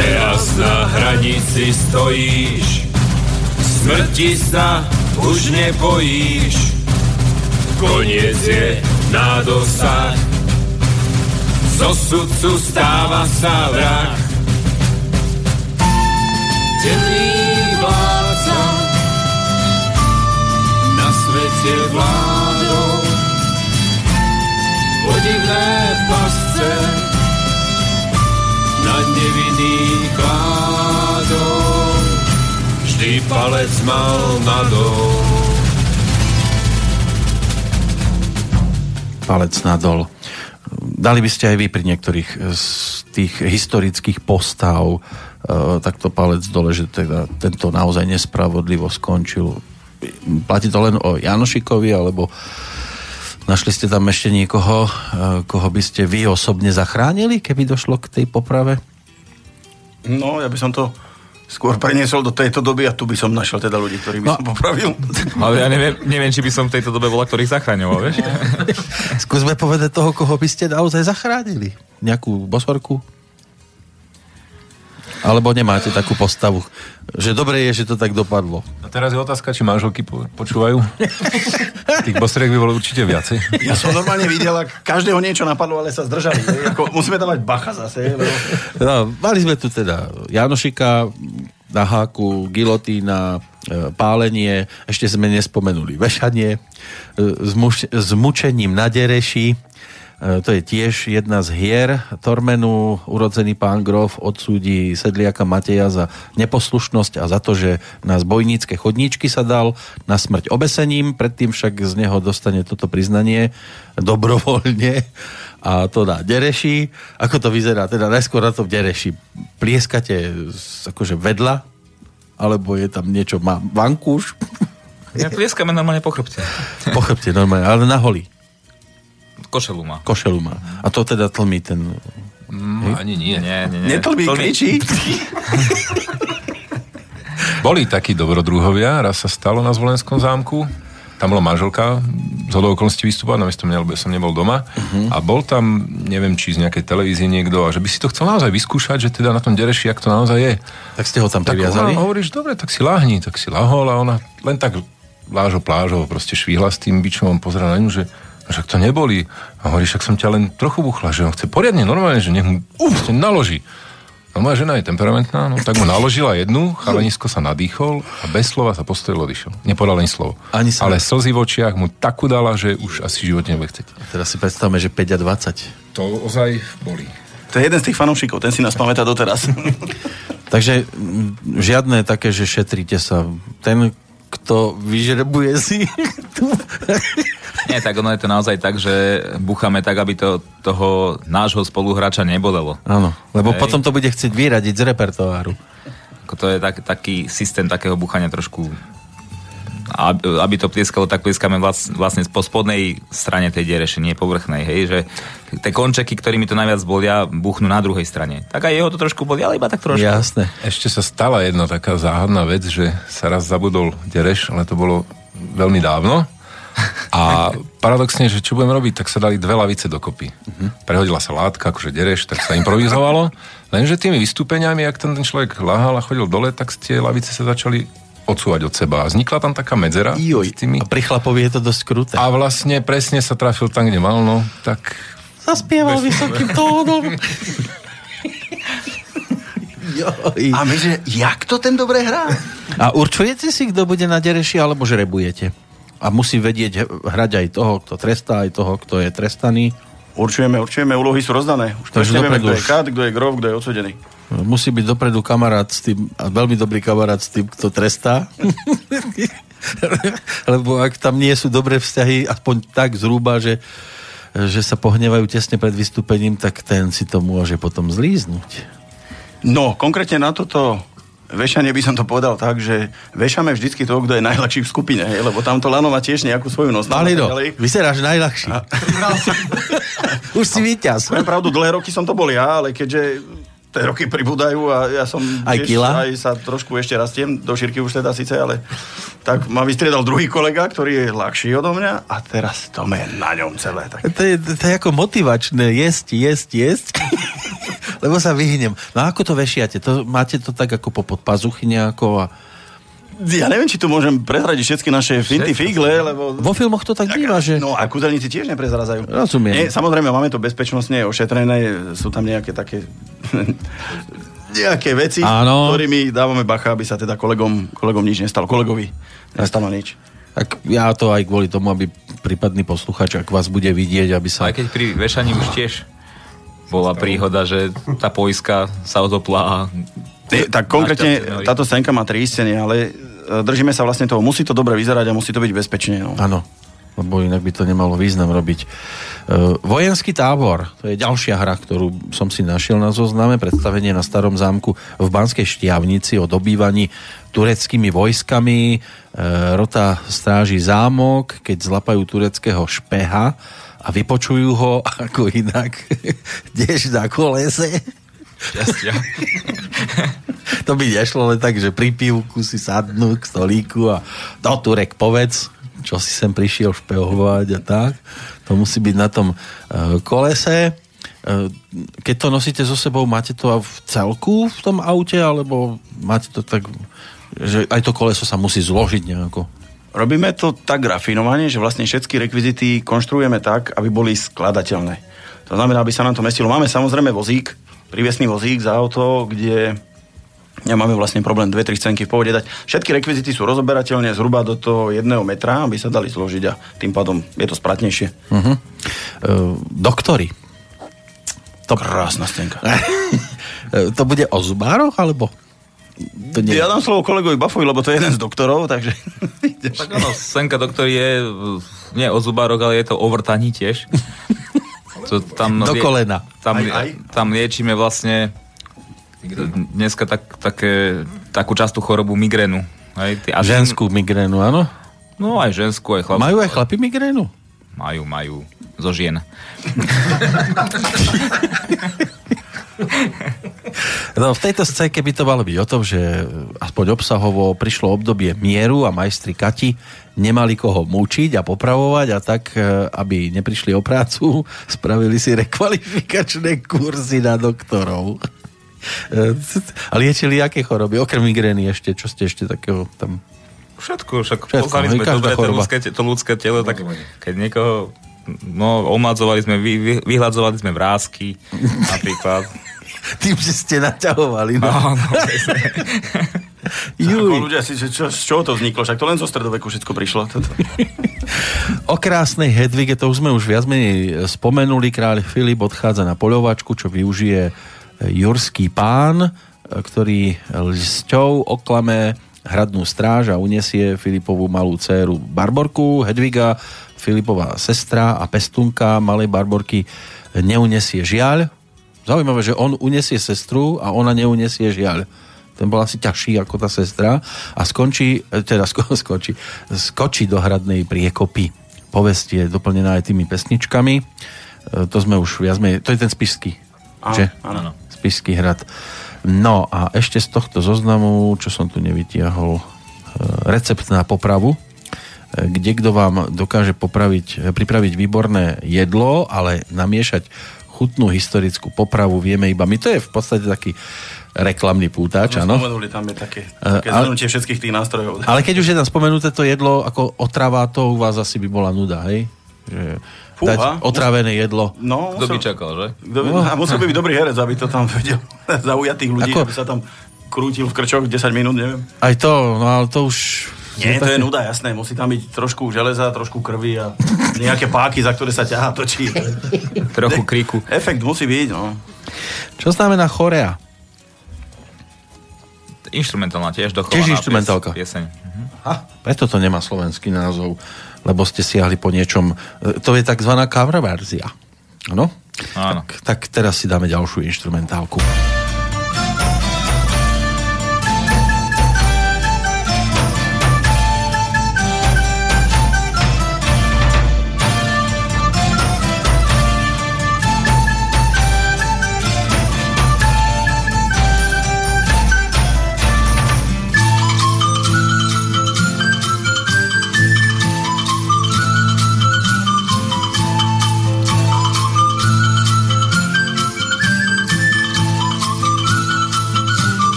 teraz na hranici stojíš, smrti sa už nebojíš, koniec je na dosah, zo sudcu stáva sa vrah. Temný vládca na svete vláda podivné pasce na nevinný kládol. Vždy palec mal nadol. palec nadol. Dali by ste aj vy pri niektorých z tých historických postav e, takto palec dole, že teda tento naozaj nespravodlivo skončil. Platí to len o Janošikovi, alebo našli ste tam ešte niekoho, e, koho by ste vy osobne zachránili, keby došlo k tej poprave? No, ja by som to skôr preniesol do tejto doby a tu by som našiel teda ľudí, ktorých by No. som popravil. Ale ja neviem, neviem, či by som v tejto dobe bola, ktorých zachraňoval, vieš? Skúsme povedať toho, koho by ste naozaj zachránili. Nejakú bosorku? Alebo nemáte takú postavu, že dobre je, že to tak dopadlo. A teraz je otázka, či manželky po- počúvajú. Tých bosriek by bolo určite viacej. Ja som normálne videl, ak každého niečo napadlo, ale sa zdržali. Ako, musíme tam mať bacha zase. Lebo... No, mali sme tu teda Janošika na háku, gilotína, e, pálenie, ešte sme nespomenuli vešanie, e, s, mučením na dereši, to je tiež jedna z hier Tormenu. Urodzený pán Grof odsúdi sedliaka Mateja za neposlušnosť a za to, že na zbojnícke chodníčky sa dal na smrť obesením, predtým však z neho dostane toto priznanie dobrovoľne a to na dereši. Ako to vyzerá? Teda najskôr na tom dereši. Plieskate akože vedľa? Alebo je tam niečo, má vankúš? Ja plieskame normálne po chrbte. Po chrbte normálne, ale na holí. Košelu má. Košelu má. A to teda tlmí ten... Mm, ani nie. Nie, nie, nie. Netlbí, To mi- kričí. Boli takí dobrodruhovia, raz sa stalo na Zvolenskom zámku, tam bola manželka, z hodou okolností vystúpať, no som, nebol, som nebol doma Mhm. a bol tam, neviem, či z nejakej televízie niekto, a že by si to chcel naozaj vyskúšať, že teda na tom dereši, jak to naozaj je. Tak ste ho tam Tak priviazali? ona hovorí, že dobre, tak si láhni, tak si lahol a ona len tak lážo plážo proste švihla s tým bičom, on pozrel na ňu, že však to neboli. A hovorí, však som ťa len trochu buchla, že on chce poriadne, normálne, že nech mu proste naloží. No moja žena je temperamentná, no tak mu naložila jednu, chalanisko sa nadýchol a bez slova sa postavil odišiel. Nepodal ani slovo. Ani sa- Ale slzy v očiach mu takú dala, že už asi v živote nebude chcieť. Teraz si predstavme, že 5 a 20. To ozaj boli. To je jeden z tých fanúšikov, ten si nás pamätá doteraz. Takže mm, žiadne také, že šetríte sa. Ten, kto vyžrebuje si... Nie, tak ono je to naozaj tak, že búchame tak, aby to toho nášho spoluhráča nebolelo. Áno, lebo Hej. potom to bude chcieť vyradiť z repertoáru. Ako to je tak, taký systém takého buchania trošku a- aby to plieskalo, tak plieskame vlast, vlastne po spodnej strane tej dereše, nie povrchnej, hej, že tie končeky, ktorými to najviac bolia, buchnú na druhej strane. Tak aj jeho to trošku boli, ale iba tak trošku. Jasné. Ešte sa stala jedna taká záhadná vec, že sa raz zabudol dereš, ale to bolo veľmi dávno. A paradoxne, že čo budem robiť, tak sa dali dve lavice dokopy. Prehodila sa látka, akože dereš, tak sa improvizovalo. Lenže tými vystúpeniami, ak ten, ten človek lahal a chodil dole, tak tie lavice sa začali odsúvať od seba. A vznikla tam taká medzera Joj, s tými... a pri chlapovi je to dosť kruté. A vlastne presne sa trafil tam, kde mal, no, tak Zaspieval vysokým tónom. Joj. A my, že jak to ten dobre hrá? A určujete si, kto bude na dereši, alebo žrebujete? A musí vedieť hrať aj toho, kto trestá, aj toho, kto je trestaný. Určujeme, určujeme, úlohy sú rozdané. Už Takže dopredu kto je kat, kto je grof, kto je odsudený. Musí byť dopredu kamarát s tým, a veľmi dobrý kamarát s tým, kto trestá. Lebo ak tam nie sú dobré vzťahy, aspoň tak zhruba, že, že sa pohnevajú tesne pred vystúpením, tak ten si to môže potom zlíznuť. No, konkrétne na toto vešanie by som to povedal tak, že vešame vždycky toho, kto je najľahší v skupine, hej, lebo tamto lano má tiež nejakú svoju. Malino, Ďalej. vyzeráš najľahší. Už si víťaz. Poviem pravdu, dlhé roky som to bol ja, ale keďže tie roky pribúdajú a ja som Aj kila? aj sa trošku ešte rastiem, do šírky už teda síce, ale tak ma vystriedal druhý kolega, ktorý je ľahší odo mňa a teraz to je na ňom celé. Tak. To je, to je ako motivačné, jesť, jesť, jesť. Lebo sa vyhnem. No a ako to vešiate? To, máte to tak ako po podpazuchy nejako a... Ja neviem, či tu môžem prezradiť všetky naše finty figle, lebo... Vo filmoch to tak býva, že... No a kúzelníci tiež neprezradzajú. Rozumiem. Nie, samozrejme, máme to bezpečnostne ošetrené, sú tam nejaké také nejaké veci, Áno. ktorými dávame bacha, aby sa teda kolegom, kolegom nič nestalo. Kolegovi nestalo nič. Tak ja to aj kvôli tomu, aby prípadný posluchač, ak vás bude vidieť, aby sa... Aj keď pri vešaní už tiež bola príhoda, že tá poiska sa a Nie, tak konkrétne no, táto scénka má tri scény, ale e, držíme sa vlastne toho. Musí to dobre vyzerať a musí to byť bezpečne. No. Áno, lebo inak by to nemalo význam robiť. E, vojenský tábor, to je ďalšia hra, ktorú som si našiel na zozname, predstavenie na Starom zámku v Banskej Štiavnici o dobývaní tureckými vojskami. E, rota stráži zámok, keď zlapajú tureckého špeha a vypočujú ho ako inak. Ideš na kolese? šťastia. To by nešlo len tak, že pri pivku si sadnú k stolíku a no Turek povedz, čo si sem prišiel špehovať a tak. To musí byť na tom e, kolese. E, keď to nosíte so sebou, máte to v celku v tom aute, alebo máte to tak, že aj to koleso sa musí zložiť nejako? Robíme to tak rafinovane, že vlastne všetky rekvizity konštruujeme tak, aby boli skladateľné. To znamená, aby sa nám to mestilo. Máme samozrejme vozík, prívesný vozík za auto, kde nemáme vlastne problém dve, tri scénky v pohode dať. Všetky rekvizity sú rozoberateľné zhruba do toho jedného metra, aby sa dali zložiť a tým pádom je to spratnejšie. Uh-huh. E, doktori. To krásna scénka. E, to bude o zubároch, alebo? To nie. Ja dám slovo kolegovi Bafovi, lebo to je jeden z doktorov, takže... Tak áno, senka doktor je nie o zubároch, ale je to o vrtaní tiež. To tam, Do lie- kolena. Tam, Aj, aj? tam liečíme vlastne dneska tak, také, takú častú chorobu migrénu. Hej, ty- a Ženskú migrénu, áno? No aj ženskú, aj chlapskú. Majú aj chlapi migrénu? Majú, majú. Zo žien. No, v tejto scénke by to malo byť o tom, že aspoň obsahovo prišlo obdobie mieru a majstri Kati nemali koho mučiť a popravovať a tak, e, aby neprišli o prácu, spravili si rekvalifikačné kurzy na doktorov. E, A liečili aké choroby? Okrem migrény ešte, čo ste ešte takého tam... Všetko, však Všetko, poznali sme každá dobre to choroba. ľudské, to ľudské telo, tak keď niekoho no, omladzovali sme, vy, vy, vyhľadzovali sme vrázky, napríklad. Tým, že ste naťahovali. No. No, no, Ako ľudia si, že čo, z čoho to vzniklo? Však to len zo stredoveku všetko prišlo. Toto. O krásnej Hedvige, to už sme už viac menej spomenuli, kráľ Filip odchádza na poľovačku, čo využije jurský pán, ktorý lsťou oklame hradnú stráž a unesie Filipovú malú dceru Barborku. Hedviga, Filipová sestra a pestunka malej Barborky neunesie žiaľ. Zaujímavé, že on unesie sestru a ona neunesie žiaľ. Ten bol asi ťažší ako tá sestra a skončí, e, teda sko, skončí, skočí do hradnej priekopy. Povesť je doplnená aj tými pesničkami. E, To sme už viac menej, to je ten spišský, Áno, že? áno. Spišský hrad. No a ešte z tohto zoznamu, čo som tu nevytiahol, e, recept na popravu, e, kde kto vám dokáže popraviť, pripraviť výborné jedlo, ale namiešať chutnú historickú popravu vieme iba my. To je v podstate taký reklamný pútač, áno. Spomenuli, tam je také, také ale- zhrnutie všetkých tých nástrojov. Ale keď už je tam spomenuté to jedlo ako otrava, to u vás asi by bola nuda, hej? Že Fúha. dať otrávené jedlo. No, Kto by musel, čakal, že? kto by, a musel by byť dobrý herec, aby to tam vedel zaujať tých ľudí, Ako- aby sa tam krútil v krčoch 10 minút, neviem. Aj to, no ale to už... Nie, to je nuda, jasné. Musí tam byť trošku železa, trošku krvi a nejaké páky, za ktoré sa ťahá, točí. Trochu kriku. Efekt musí byť, no. Čo znamená chorea? Instrumentálna tiež dochovaná. Tiež instrumentálka. pies- Pieseň. Ha, preto to nemá slovenský názov, lebo ste siahli po niečom... e, To je tzv. cover verzia. Áno? Áno. Tak, tak teraz si dáme ďalšiu instrumentálku.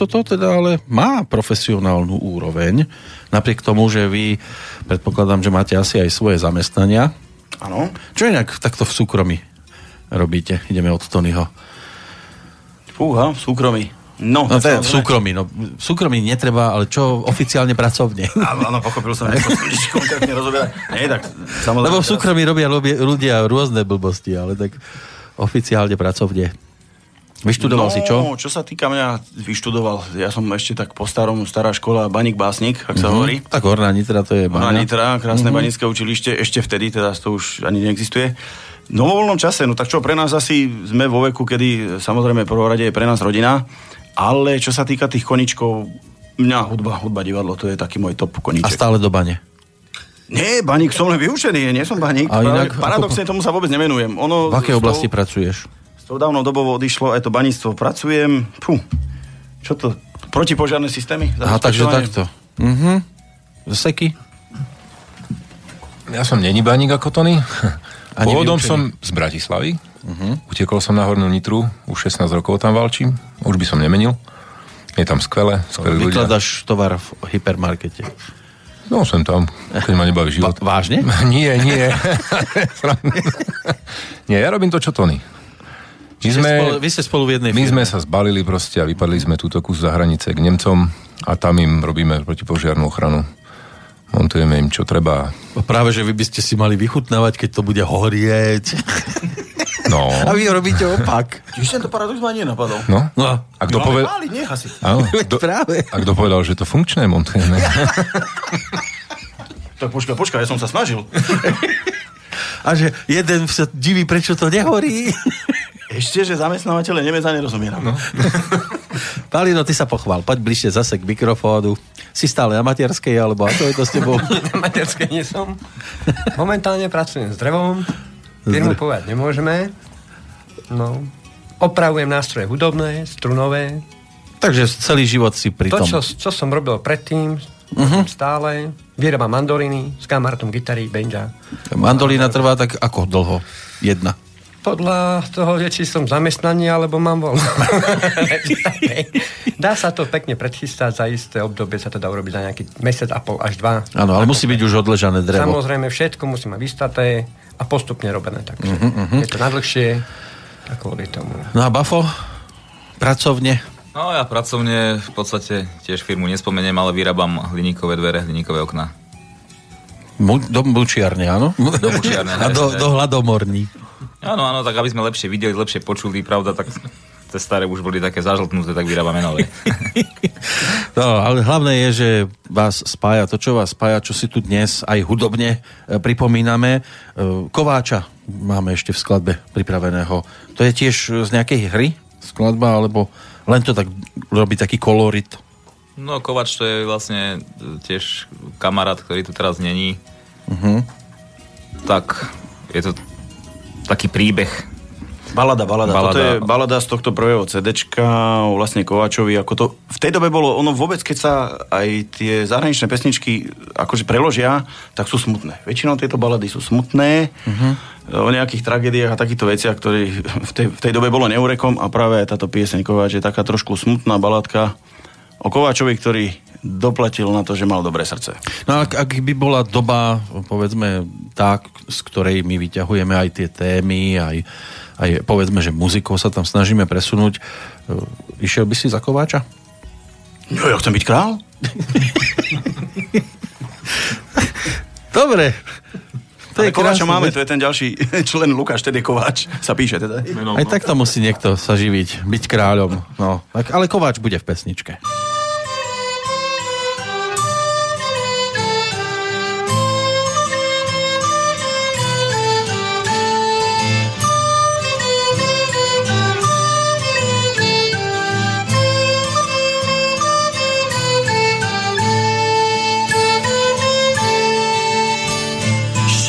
Toto teda ale má profesionálnu úroveň. Napriek tomu, že vy predpokladám, že máte asi aj svoje zamestnania. Áno. Čo inak takto v súkromí robíte? Ideme od Tonyho. Fúha, v súkromí. No, No to je v súkromí. No, v súkromí netreba, ale čo oficiálne pracovne? Áno, áno, pochopil som, nechcel konkrétne rozoberať. Nie, tak samozrejme. Lebo v súkromí robia ľudia rôzne blbosti, ale tak oficiálne pracovne. Vyštudoval no, si čo? čo sa týka mňa, vyštudoval. Ja som ešte tak po starom, stará škola Baník Básnik, ak sa Mhm. hovorí. Tak Horná Nitra to je baňa. Nitra, krásne mm-hmm. banické učilište, ešte vtedy, teda to už ani neexistuje. No vo voľnom čase, no tak čo, pre nás asi sme vo veku, kedy samozrejme prvorade je pre nás rodina, ale čo sa týka tých koničkov, mňa hudba, hudba, divadlo, to je taký môj top A koníček. stále do bane. Nie, baník, som len vyučený, nie som baník. A inak- Paradoxne tomu sa vôbec nemenujem. Ono, V akej oblasti pracuješ? Tou dávnou dobou odišlo aj to baníctvo. Pracujem, pú, čo to, protipožiarné systémy? Aha, takže takto. Mhm. Seky? Ja som není baník ako Tony. Ani Pôvodom vyučený. som z Bratislavy. Utekol som na Hornú Nitru, už 16 rokov tam valčím. Už by som nemenil. Je tam skvelé, skvelí ľudia. Vykladaš tovar v hypermarkete. No, som tam, keď ma nebaví život. Va- vážne? nie, nie. nie, ja robím to, čo Tony. My Čiže sme, spolu, vy ste spolu v jednej my firme. sme sa zbalili proste a vypadli sme túto kus za hranice k Nemcom a tam im robíme protipožiarnú ochranu. Montujeme im, čo treba. Práve, že vy by ste si mali vychutnávať, keď to bude horieť. No, A vy robíte opak. Tiež tento paradox ma nenapadol. no. No, A kto, No, ale poved... máli, nech asi. Áno, veď kto... práve. A kto povedal, že to funkčné montujeme? Tak počkaj, počkaj, ja som sa snažil. A že jeden sa diví, prečo to nehorí. Ešte, že zamestnávateľe Nemec a nerozumie nám. No. Palino, ty sa pochvál. Poď bližšie zase k mikrofónu. Si stále na materskej, alebo ako je to s tebou? Na materskej nie som. Momentálne pracujem s drevom. Firmu povedať nemôžeme. No. Opravujem nástroje hudobné, strunové. Takže celý život si pri To, tom. čo, čo som robil predtým, uh-huh. stále. Vyrábam mandoliny, s kamarátom gitary, banja. Mandolína trvá tak ako dlho? Jedna. Podľa toho, že či som zamestnaný, alebo mám voľno. dá sa to pekne predchystať, za isté obdobie sa to dá urobiť za nejaký mesiac a pol až dva. Áno, ale musí byť už odležané drevo. Samozrejme, všetko musí mať vystaté a postupne robené. Takže uh-huh. je to nadlhšie, kvôli tomu. No a Bafo? Pracovne? No ja pracovne v podstate tiež firmu nespomeniem, ale vyrábam hliníkové dvere, hliníkové okná. Mu, do mučiarne, áno? Do mučiarne, A do, do hľadomorní. Áno, áno, tak aby sme lepšie videli, lepšie počuli, pravda, tak tie staré už boli také zažltnuté, tak vyrábame nové. No, ale hlavné je, že vás spája to, čo vás spája, čo si tu dnes aj hudobne e, pripomíname. E, Kováča máme ešte v skladbe pripraveného. To je tiež z nejakej hry skladba, alebo len to tak robí taký kolorit? No Kovač to je vlastne e, tiež kamarát, ktorý tu teraz není. Uh-huh. Tak je to taký príbeh. Balada, balada. Balada. Toto je balada z tohto prvého CDčka o vlastne Kováčovi. Ako to, v tej dobe bolo, ono vôbec, keď sa aj tie zahraničné pesničky akože preložia, tak sú smutné. Väčšinou tieto balady sú smutné, uh-huh. o nejakých tragédiách a takýchto veciach, ktoré v tej, v tej dobe bolo neurekom a práve táto pieseň Kováč je taká trošku smutná baladka o Kováčovi, ktorý doplatil na to, že mal dobré srdce. No ak, ak by bola doba, povedzme, tak, z ktorej my vyťahujeme aj tie témy, aj, aj povedzme, že muzikou sa tam snažíme presunúť, e, išiel by si za Kováča? No, ja chcem byť král? Dobre. To Ale Kováča krásne, máme, to je ten ďalší člen Lukáš, tedy Kováč, sa píše teda. Aj takto musí niekto sa živiť, byť kráľom. No, ale Kováč bude v pesničke.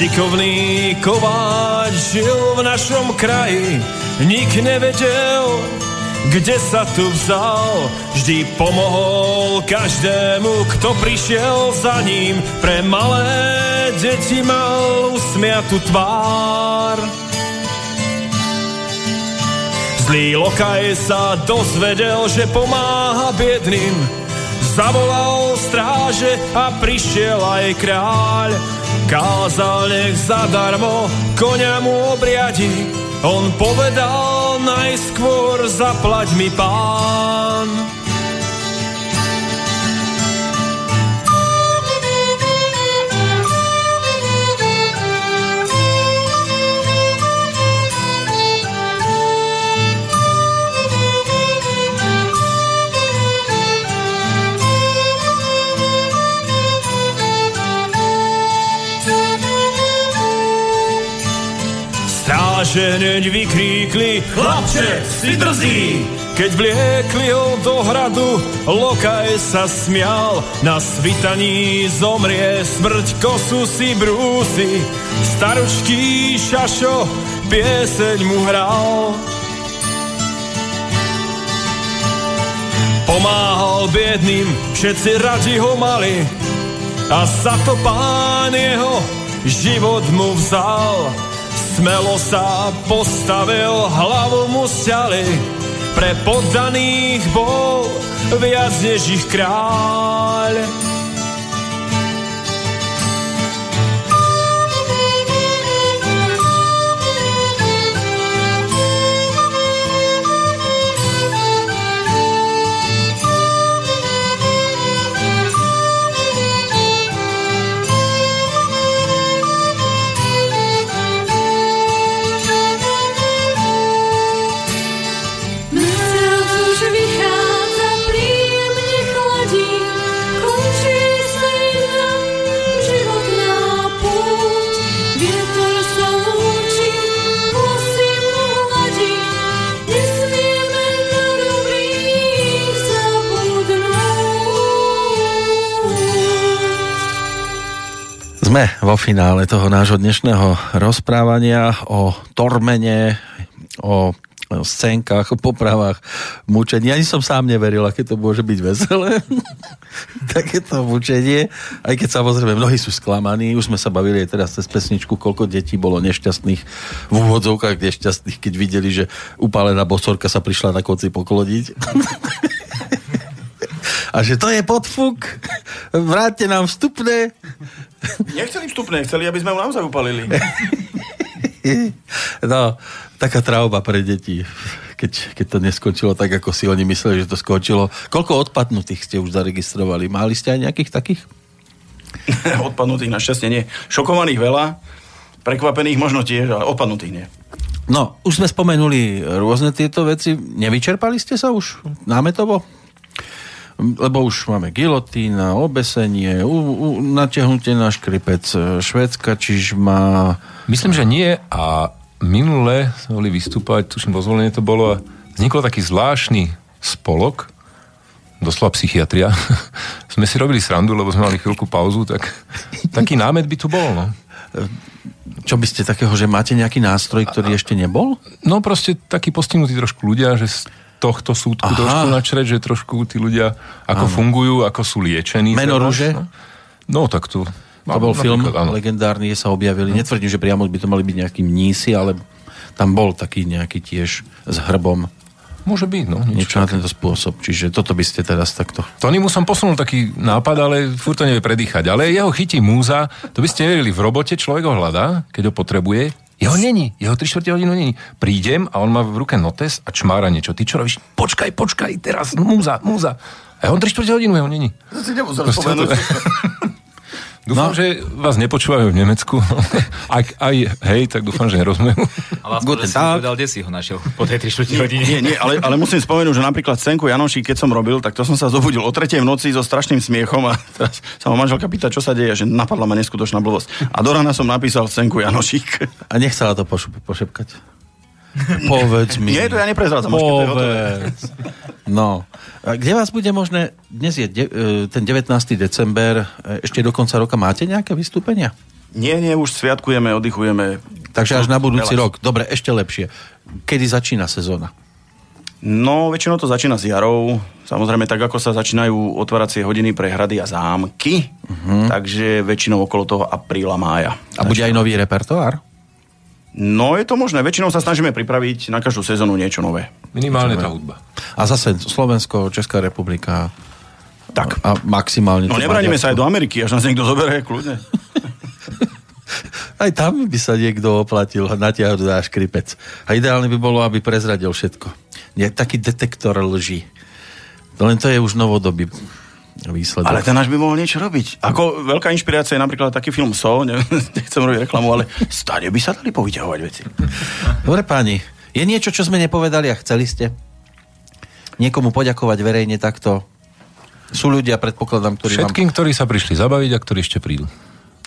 Šikovný kováč žil v našom kraji, nik nevedel, kde sa tu vzal. Vždy pomohol každému, kto prišiel za ním. Pre malé deti mal usmiatú tvár. Zlý lokaj sa dozvedel, že pomáha biedným. Zavolal stráže a prišiel aj kráľ. Kázal nech zadarmo koňa mu obriadi. On povedal najskôr zaplať mi pán. Stráže hneď vykríkli, chlapče, si drzý! Keď vliekli ho do hradu, lokaj sa smial, na svitaní zomrie smrť, kosu si brúsi. Staručký šašo, pieseň mu hral. Pomáhal biedným, všetci radi ho mali, a za to pán jeho život mu vzal. Smelo sa postavil, hlavu mu stiali, pre poddaných bol viac než ich kráľ. Sme vo finále toho nášho dnešného rozprávania o Tormene, o scénkach, popravách, mučení. Ani som sám neveril, aké to môže byť veselé. Takéto mučenie. Aj keď samozrejme mnohí sú sklamaní. Už sme sa bavili aj teraz cez pesničku, koľko detí bolo nešťastných v úvodzovkách nešťastných, keď videli, že upálená bosorka sa prišla na konci pokloniť. A že to je podfuk, vráťte nám vstupné. Nechceli vstupné, chceli, aby sme ho naozaj upalili. No, taká trauma pre deti, keď, keď to neskončilo tak, ako si oni mysleli, že to skončilo. Koľko odpadnutých ste už zaregistrovali? Mali ste aj nejakých takých? Odpadnutých našťastie nie. Šokovaných veľa, prekvapených možno tiež, ale odpadnutých nie. No, už sme spomenuli rôzne tieto veci. Nevyčerpali ste sa už námetovo? Lebo už máme gilotína, obesenie, u, u, natiahnutie na škripec, švédska čižma. Myslím, že nie a minule sme boli vystúpať, tuším, vo zvolenie to bolo a vznikol taký zvláštny spolok, doslova psychiatria. sme si robili srandu, lebo sme mali chvíľku pauzu, tak taký námet by tu bol, no. Čo by ste takého, že máte nejaký nástroj, ktorý ešte nebol? No proste taký postihnutí trošku ľudia, že tohto súdku Aha. Trošku načreť, že trošku tí ľudia ako Áno. fungujú, ako sú liečení. Meno rúže? No, tak tu... To bol film áno. legendárny, kde sa objavili. Netvrdím, že priamo by to mali byť nejakí mnísi, ale tam bol taký nejaký tiež s hrbom. Môže byť, no. Nič Niečo na tento spôsob. Čiže toto by ste teraz takto... Tony mu som posunul taký nápad, ale furt to nevie predýchať. Ale jeho chytí múza, to by ste neverili, v robote človek ho hľadá, keď ho potrebuje, jeho není, jeho 3 čtvrte hodinu není. Prídem a on má v ruke notes a čmára niečo. Ty čo robíš? Počkaj, počkaj, teraz, múza, múza. A on 3 čtvrte hodinu jeho není. To si nemusel spomenúť. Dúfam, no. že vás nepočúvajú v Nemecku. Ak aj hej, tak dúfam, že nerozumejú. Ale aspoň, Tag. povedal, kde si ho našiel po tej 3 hodine. Nie, nie, ale, ale musím spomenúť, že napríklad scénku Janošík, keď som robil, tak to som sa zobudil o 3 v noci so strašným smiechom a teraz sa ma manželka pýta, čo sa deje, že napadla ma neskutočná blbosť. A do rána som napísal scénku Janošík. A nechcela to pošepkať. Povedz mi. Nie, to ja neprezrádzam. Povedz. No. A kde vás bude možné, dnes je de, e, ten 19. december, e, ešte do konca roka máte nejaké vystúpenia? Nie, nie, už sviatkujeme, oddychujeme. Takže až na budúci rok. Dobre, ešte lepšie. Kedy začína sezóna? No, väčšinou to začína s jarou. Samozrejme, tak ako sa začínajú otváracie hodiny pre hrady a zámky. Takže väčšinou okolo toho apríla, mája. A bude aj nový repertoár? No je to možné, väčšinou sa snažíme pripraviť na každú sezónu niečo nové. Minimálne tá hudba. A zase Slovensko, Česká republika. Tak. A maximálne... No nebraníme sa aj do. Ameriky, až nás niekto zoberie, kľudne. Aj tam by sa niekto oplatil natiahnuť až kripec. A ideálne by bolo, aby prezradil všetko. Nie, taký detektor lží. Len to je už novodobý výsledok. Ale ten náš by mohol niečo robiť. Ako veľká inšpirácia je napríklad taký film So, ne, nechcem robiť reklamu, ale stade by sa dali povyťahovať veci. Dobre páni, je niečo, čo sme nepovedali a chceli ste? Niekomu poďakovať verejne takto? Sú ľudia, predpokladám, ktorí vám... Všetkým, ktorí sa prišli zabaviť a ktorí ešte prídu.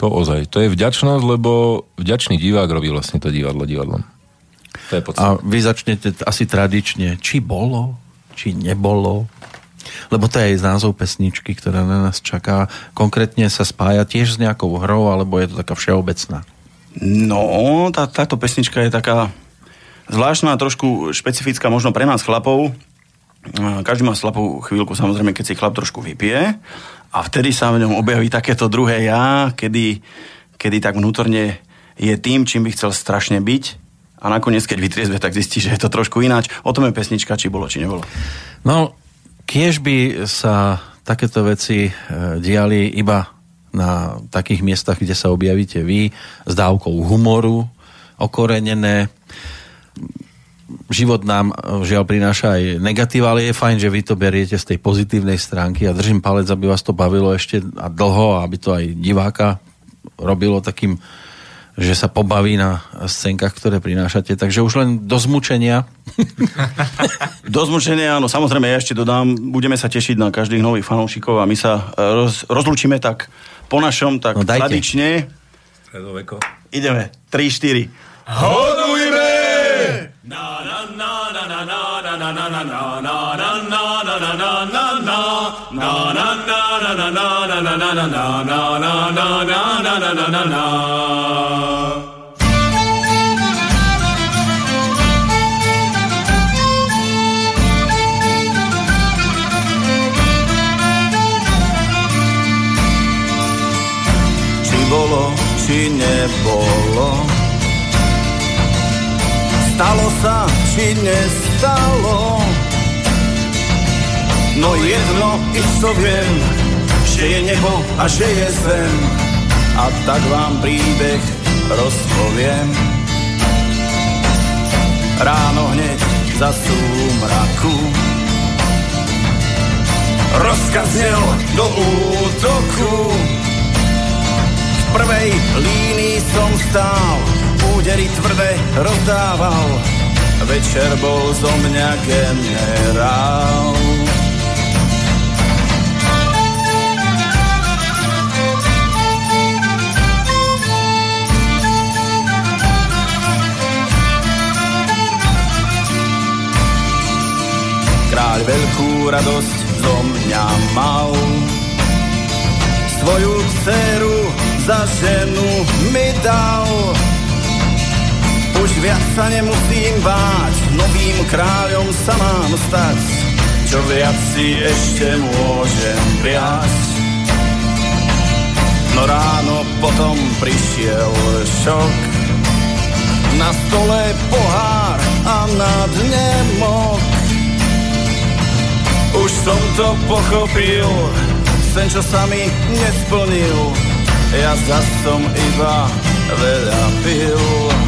To ozaj. To je vďačnosť, lebo vďačný divák robí vlastne to divadlo divadlom. To je A podstatné. vy začnete asi tradične, či bolo, či nebolo. Lebo to je aj názov pesničky, ktorá na nás čaká. Konkrétne sa spája tiež s nejakou hrou, alebo je to taká všeobecná. No, tá, táto pesnička je taká zvláštna, trošku špecifická možno pre nás chlapov. Každý má slabú chvíľku, samozrejme, keď si chlap trošku vypije a vtedy sa v ňom objaví takéto druhé ja, kedy, kedy tak vnútorne je tým, čím by chcel strašne byť a nakoniec, keď vytriezve, tak zistí, že je to trošku ináč. O tom je pesnička, či bolo, či nebolo. No, kiež by sa takéto veci e, diali iba na takých miestach, kde sa objavíte vy, s dávkou humoru, okorenené. Život nám e, žiaľ prináša aj negatíva, ale je fajn, že vy to beriete z tej pozitívnej stránky a držím palec, aby vás to bavilo ešte a dlho, aby to aj diváka robilo takým že sa pobaví na scénkach, ktoré prinášate. Takže už len do zmučenia Do zmučenia, áno, samozrejme, ja ešte dodám, budeme sa tešiť na každých nových fanúšikov a my sa e, roz, rozlúčime tak po našom, tak No, dajte. tradične. Stredoveko. Ideme, 3, 4. Hodujme! Či či nestalo. No jedno isto viem, že je nebo a že je zem. A tak vám príbeh rozpoviem. Ráno hneď za súmraku rozkaz znel do útoku v prvej línii som stál, údery tvrdé rozdával. Večer bol zo mňa generál. Kráľ veľkú radosť zo mňa mal svoju dceru za ženu mi dal. Už viac sa nemusím báť, novým kráľom sa mám stať. Čo viac si ešte môžem priať. No ráno potom prišiel šok. Na stole pohár a na dne mok. Už som to pochopil, sen, čo sa mi nesplnil. Ja zas som iba veľa pil.